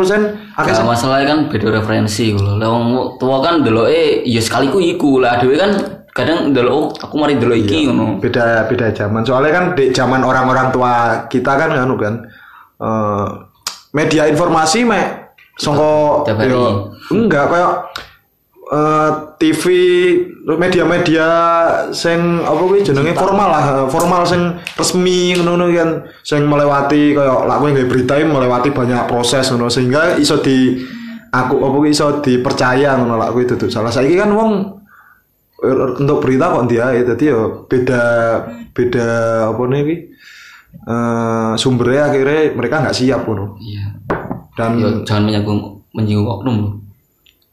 akeh Gak masalahnya kan beda referensi. Lah wong tua kan delok eh ya sekali ku iku lah dhewe kan kadang delok oh aku mari delok iki ngono. beda beda zaman soalnya kan di zaman orang-orang tua kita kan anu kan eh, media informasi mek songko yo, enggak kayak eh, TV media-media sing apa kuwi jenenge? Formal lah eh, formal sing resmi ngono kan sing melewati kayak lak nggak berita melewati banyak proses ngono sehingga iso di aku apa kuwi iso dipercaya ngono lak kuwi duduk salah. Saiki kan wong untuk berita kok dia ya jadi ya beda beda apa nih eh sumbernya akhirnya mereka nggak siap ngono. Iya. dan Ya jangan menyinggung menyinggung oknum.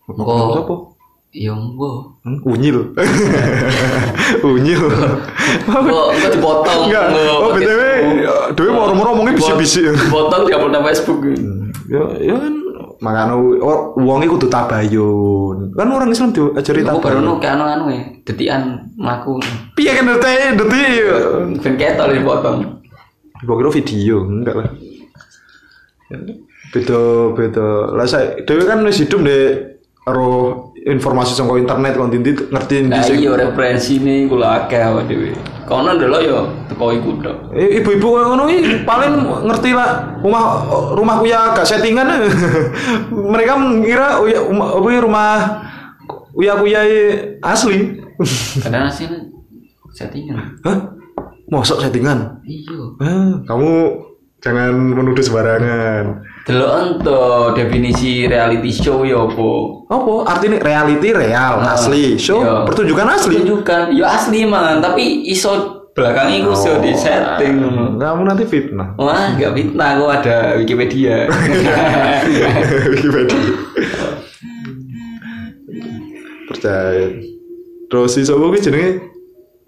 Ngomong Gua. Hmm, unyil unyil Kok kok dipotong. enggak Nggak, oh btw dewi mau ngomongnya bisik-bisik Dipotong di upload nang Facebook. ya ya kan makanya oh, uangnya kudu tabayun kan orang Islam diajari Aku baru tabayun nu kayak anu ya, detian mlaku. piye kan detik detik Ben ketol dipotong. Gua kira video, enggak lah. Ya, Beda beda. Lah saya dhewe kan wis hidup deh ro informasi saka internet kon ndi ngerti ndi Nah sing iya referensi nih kula akeh awak dhewe. Kono ndelok yo teko iku tok. Ibu-ibu kayak ngono iki paling ngerti lah rumah rumahku ya gak settingan mereka mengira uya, apa ya, rumah uya kuya asli Kadang aslinya settingan. hah mosok settingan Iya. Kamu Jangan menuduh sembarangan. Delok ento definisi reality show ya apa? Apa? Artinya reality real, asli. Show Iya. pertunjukan asli. Tunjukkan, ya asli man, tapi iso belakang itu iso di setting. Kamu nanti fitnah. Wah, nggak fitnah, aku ada Wikipedia. Wikipedia. Percaya. Terus si sopo ki jenenge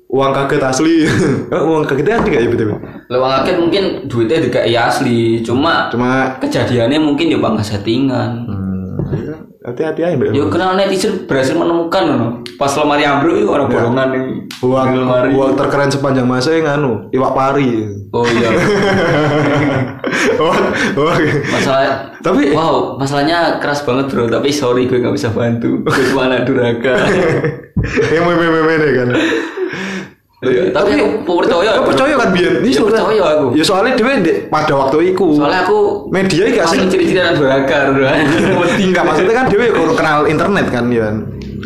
uang kaget asli. Eh, uang kagetnya asli gak ya betul? Lewang akeh mungkin duitnya juga ya asli, cuma Cuma kejadiannya mungkin ya bangga settingan. hmm, ya, hati-hati aja mbak. Yo kenal netizen berhasil menemukan no. Pas lemari ambruk itu orang bolongan yang Uang, lemari. uang terkeren sepanjang masa yang nganu, iwak pari. Oh iya. uang, uang. Masalah Tapi- wow, masalahnya keras banget bro. Tapi sorry gue nggak bisa bantu. Gue cuma anak durhaka. Meme-meme deh kan. Iya, tapi aku percaya. Aku percaya kan biar Ya, percaya aku. Ya soalnya dia di- pada waktu itu Soalnya aku media gak sih masih ciri-ciri durhaka. bro. Enggak maksudnya kan dia kurang kenal internet kan ya.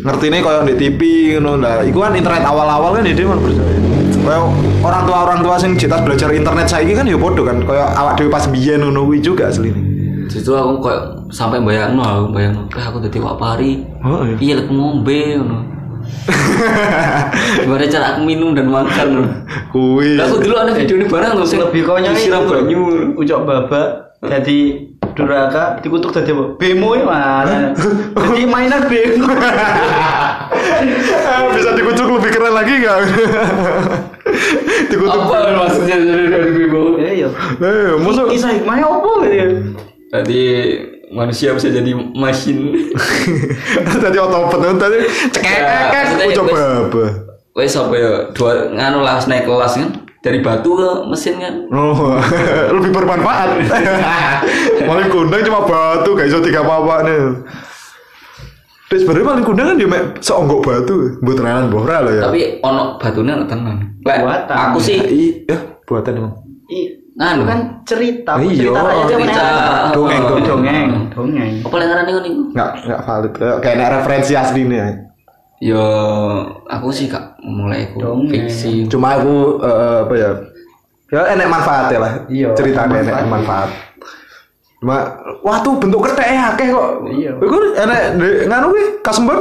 Ngerti nih kalau di TV ngono lah. Iku kan internet awal-awal kan dia kan percaya. Kayak orang tua orang tua sing cetas belajar internet saiki kan ya bodoh kan. Kayak awak dhewe pas biyen ngono kuwi juga asli. Justru aku kayak sampai bayang aku bayang, eh aku tadi wak pari. Oh, iya. Iya, aku ngombe ngono. Gimana cara aku minum dan makan loh. Kuwi. Lah aku dulu ada video ini barang sing lebih konyol disiram itu banyu. ucok babak jadi duraka dikutuk jadi apa bemo ya mana jadi mainan bemo bisa dikucuk lebih keren lagi enggak? dikucuk. Apa maksudnya dari dari bebo? ya iya Eh, masuk kisah hikmahnya apa gitu ya Tadi manusia bisa jadi mesin. tadi otopet tadi Ya, cekek maksudnya ucap wes- apa? Wes ya? Dua nganu lah naik kelas kan dari batu ke mesin kan. Oh, lebih bermanfaat. paling kundang cuma batu, gak iso tiga apa nih. Terus sebenarnya paling kundang kan dia mek seonggok batu, buat renan bora lah ya. Tapi ono batunya tenan. Buatan. Aku sih I, ya buatan emang. Ih, Nganu. itu kan cerita Iya, cerita rakyat cerita. Dongeng, Oh, dongeng. dongeng dongeng apa yang ngarani ngono iku? Nggak nggak valid. Kayak nek referensi asli nih. ya. Yo, aku sih kak mulai aku Dongeng. fiksi. Cuma aku eh, apa ya? Ya enek manfaatnya lah. Iya, Ceritanya enek manfaat. manfaat. Cuma wah tuh bentuk ketek ya akeh kok. Iya. Iku enek di- nganu kuwi kasembar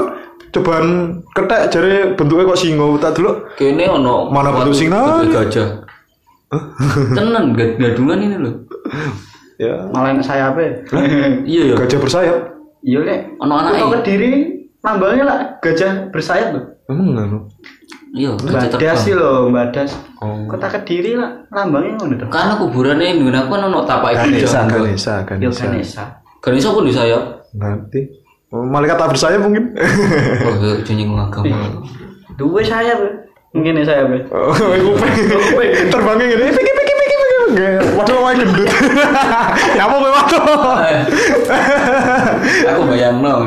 cobaan ketek jare bentuknya kok singo tak dulu. Kene ono Mana bentuk singa? gajah. Tenan gad- gadungan ini loh. Ya. malah yang saya apa Iya ya. Gajah bersayap. iya lek Ono anake. Kota kediri lambangnya lah gajah bersayap loh Emang nganu. Iya, gajah Badas terbang. sih loh Badas Oh. kota kediri lah lambangnya ngono tuh Karena kuburannya ini aku kan ono tapak Ganesa, gajah. Ganesa, Yo Ganesa. Ganesha Ganesa pun di saya. Nanti. Oh, malaikat tak bersayap mungkin. Oh, ya nyinggung agama. dua sayap ya. Mungkin ya sayap ya Oh, aku terbangnya gini. Piki piki piki piki. Waduh, wae gendut. Ya apa kowe waduh. aku bayang no.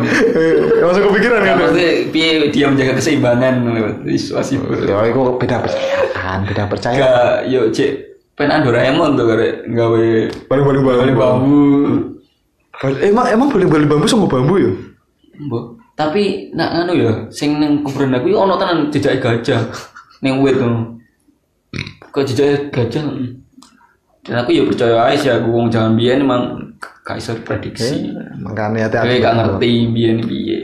Ya masuk kepikiran kan. Maksudnya piye dia menjaga keseimbangan situasi Ya, itu beda percayaan, beda percaya. Gak, yo cek penan Doraemon tuh karek gawe Baling-baling balik bambu. bambu. Emang emang baling-baling bambu sama bambu ya? Mbok. Tapi nak nganu ya, sing ning kuburan aku ono tenan jejak gajah ning wit ngono. Kok jejak gajah. Dan aku ya percaya aja sih aku wong jangan biyen emang gak iso prediksi. Makanya Kowe hati-hati. gak ngerti biyen piye.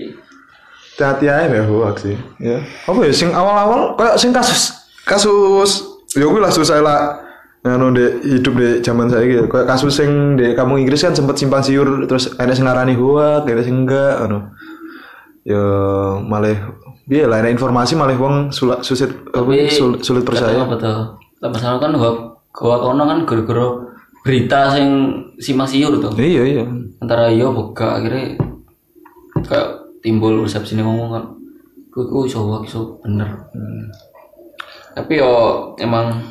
Hati-hati aja ya hoax sih. Ya. Apa ya sing awal-awal kayak sing kasus kasus ya gue lah susah lah nganu de hidup di zaman saya gitu kayak kasus sing di kampung Inggris kan sempat simpang siur terus ada sing ngarani hoax ada sing enggak anu ya malah dia lah informasi malah wong sulit sulit sulit, sulit percaya? Lah masalah kan gua gua kono kan gara-gara berita sing simpang siur tuh. iya iya Antara iya buka akhirnya kayak timbul persepsi ini ngomong kan. Gue gue iso hoax, iso bener. Tapi yo emang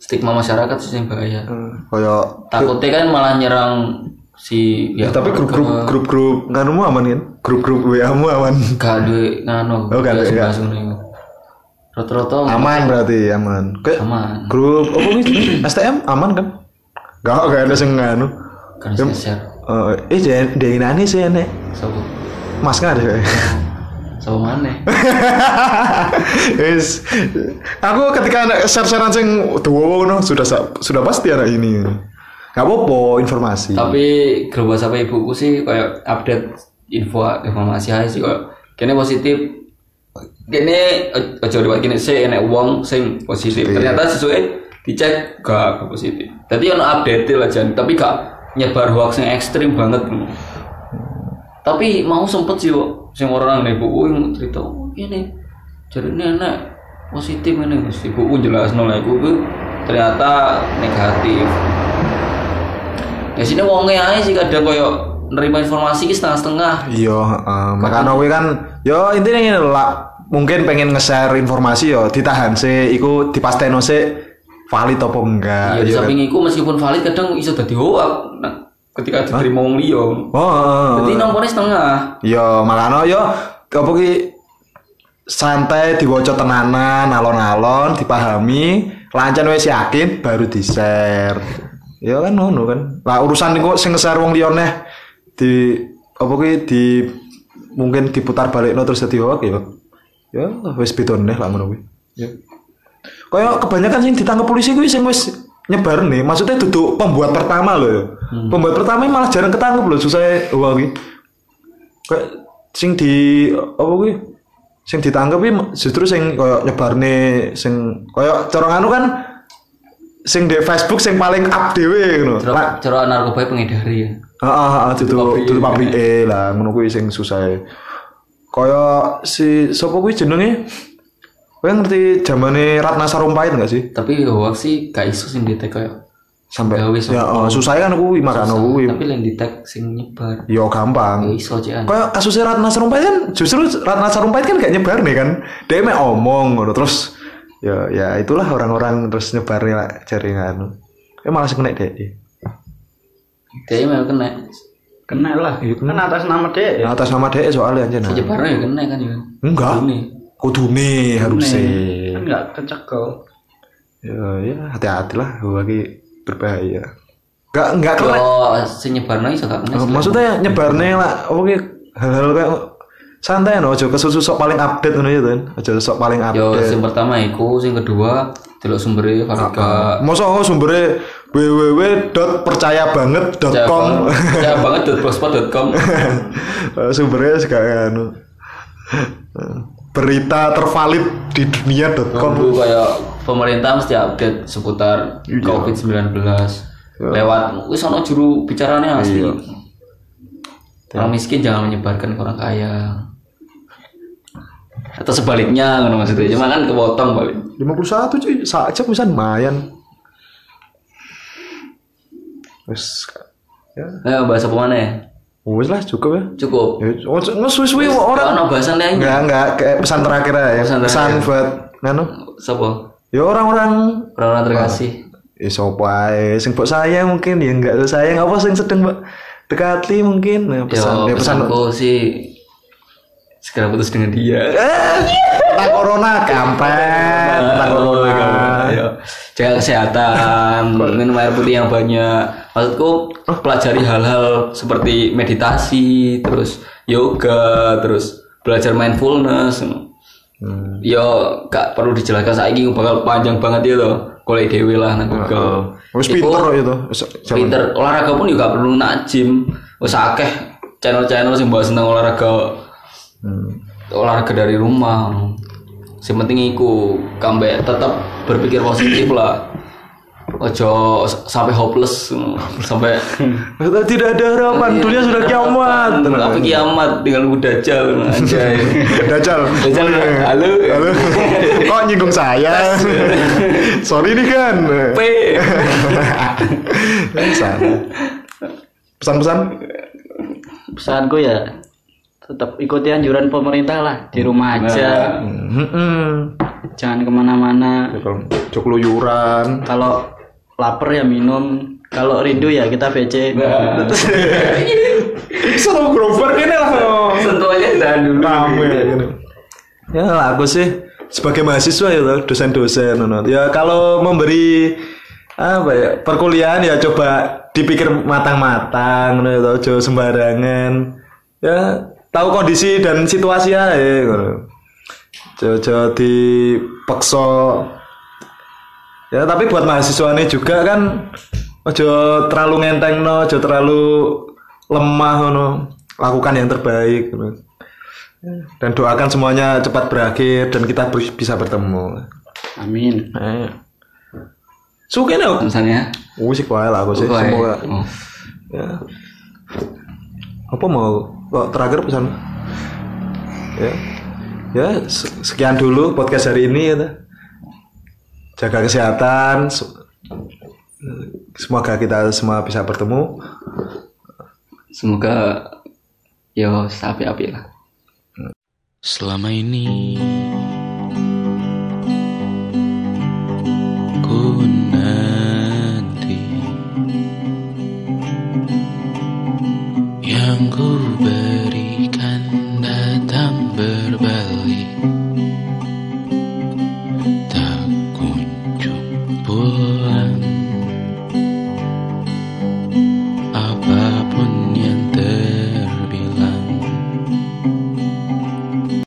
stigma masyarakat sih yang bahaya. Hmm, kayak Takutnya kan malah nyerang si ya, ya, tapi grup-grup grup-grup nganu mu aman kan grup-grup WA mu aman gak ada nganu Oh, gak ada, iku. Rata-rata aman berarti aman kayak aman. grup apa nih STM aman kan gak gak ada sing nganu Kan share. Eh, eh jangan nani sih Sopo? mas kan ada sama mana Wis. Aku ketika anak share-sharean sing tuwa ngono sudah sudah pasti anak ini. Gak apa-apa informasi. tapi grup WhatsApp ibuku sih kayak update info informasi aja sih kayak kene positif. Kene o- ojo lewat kene sih enek uang sing positif. Ternyata sesuai dicek gak gak positif. Jadi ono update lah jan. Tapi gak nyebar hoax yang ekstrim banget tapi mau sempet sih kok sing orang nih buku yang cerita oh, ini jadi nenek positif ini mesti buku jelas nolak ibu ternyata negatif ya sini wongnya aja sih kadang koyo nerima informasi ki setengah-setengah Iya, heeh. makanya kowe kan yo intinya ngene lah. Mungkin pengen nge-share informasi yo ditahan sih iku dipasteno sih valid apa enggak. ya di Iya kan? samping itu meskipun valid kadang iso dadi hoax nah, ketika diterima wong liya Oh, heeh. jadi nomornya setengah Yo makanya yo apa ki santai diwaca tenanan, alon-alon, dipahami, lancar wis yakin baru di-share. Ya kan ngono kan. Lah urusan niku sing nge-share wong liya neh di apa ki di mungkin diputar balik terus dadi hoax ya. Ya wis beda neh lah ngono kuwi. Ya. Kayak kebanyakan sing ditangkap polisi kuwi sing wis nyebar nih, maksudnya duduk pembuat pertama loh. ya. Pembuat pertama malah jarang ketangkep loh, susah wah kuwi. Kayak sing di apa kuwi? Sing ditangkep justru sing koyo nyebarne sing koyo cara anu kan sing di Facebook sing paling up dhewe ngono. Cara cara narkoba pengedari ya Heeh, heeh, duduk duduk pabrike lah, ngono kuwi sing susah. Kaya si sapa kuwi jenenge? Kowe ngerti zamane Ratna Sarumpait enggak sih? tapi hoax sih gak iso sing di tag kayak Sampai Gawe ya oh, susah kan kuwi makane kuwi. tapi lain di tag sing nyebar Yo gampang. ya iso Kayak kasusnya Ratna Sarumpait kan justru Ratna Sarumpait kan gak nyebar nih kan. Dia mek omong ngono terus ya ya itulah orang-orang terus nyebar lah jaringan. Eh malah kena dek. dia memang kena Kena lah. Kan atas nama dia ya. Atas nama dek soalnya aja nah. nyebarnya ya kena kan ya Enggak. Kudune harusnya. Kan enggak kecekel. Ya, ya hati-hatilah lagi berbahaya. Enggak enggak kena. kalau sing nyebarnya iso gak kena Maksudnya nyebarne lah oke hal-hal kayak santai no, aja kesusu sok paling update ngono ya kan. Aja sok paling Yo, update. sing pertama iku, sing kedua delok sumbernya Farika. Masa oh sumbernya www.percayabanget.com Ya banget .blogspot.com. sumbernya sekarang anu berita tervalid di dunia.com kayak pemerintah mesti update seputar Iya. COVID-19 lewat wis ono juru bicaranya asli. Iya. Orang miskin jangan menyebarkan ke orang kaya. Atau sebaliknya ngono maksudnya. Cuma kan kepotong balik. 51 cuy saja bisa lumayan wes ya Nah, bahasa apa mana ya? wes lah cukup ya Cukup. Ya, oh, ngesuwi-suwi orang Ono bahasan lain. Enggak, enggak, kayak pesan terakhir ya. Pesan Pesan, buat nganu. Siapa? Ya orang-orang Orang-orang terkasih. ya sapa ae sing mbok sayang mungkin ya enggak sayang apa sing sedang dekati mungkin. Nah, pesan Yo, ya pesan pesanku sih segera putus dengan dia. tentang corona kampret, tentang corona. Ayo, jaga kesehatan, minum air putih yang banyak. Maksudku pelajari hal-hal seperti meditasi, terus yoga, terus belajar mindfulness. Hmm. Yo, gak perlu dijelaskan saiki bakal panjang banget itu. Kolej dewi lah nang Google. Wis pinter itu. Pinter olahraga pun juga perlu nak gym. Wis akeh channel-channel sing bahas tentang olahraga Hmm. olahraga dari rumah yang penting iku kambe tetap berpikir positif lah ojo sampai hopeless sampai Tidak ada harapan, dunia sudah kiamat. apa kiamat dengan gue dajal anjay Dajjal. Dajjal, halo. Halo. Kok nyinggung saya? Sorry nih kan. P Sana. Pesan-pesan? Pesanku ya tetap ikuti anjuran pemerintah lah di rumah aja. Hmm. Jangan ke mana-mana. Kalau keluyuran. Kalau lapar ya minum. Kalau rindu ya kita VC. Seru grover ini lah. sentuh aja tahan dulu Rame gini. Ya lah, aku sih sebagai mahasiswa ya toh, dosen-dosen. Ya kalau memberi apa ya perkuliahan ya coba dipikir matang-matang ya aja sembarangan. Ya tahu kondisi dan situasi aja ngono. Jojo dipeksa ya tapi buat mahasiswa ini juga kan ojo terlalu ngenteng no, ojo terlalu lemah ngono. Lakukan yang terbaik ngono. Dan doakan semuanya cepat berakhir dan kita ber- bisa bertemu. Amin. Eh. Suka nih, misalnya musik wae lah aku sih Wae. semoga. Oh. Ya. Apa mau kok terakhir pesan? Ya. Ya, se- sekian dulu podcast hari ini ya. Jaga kesehatan. se- Semoga kita semua bisa bertemu. semoga yo api-api lah Selama ini yang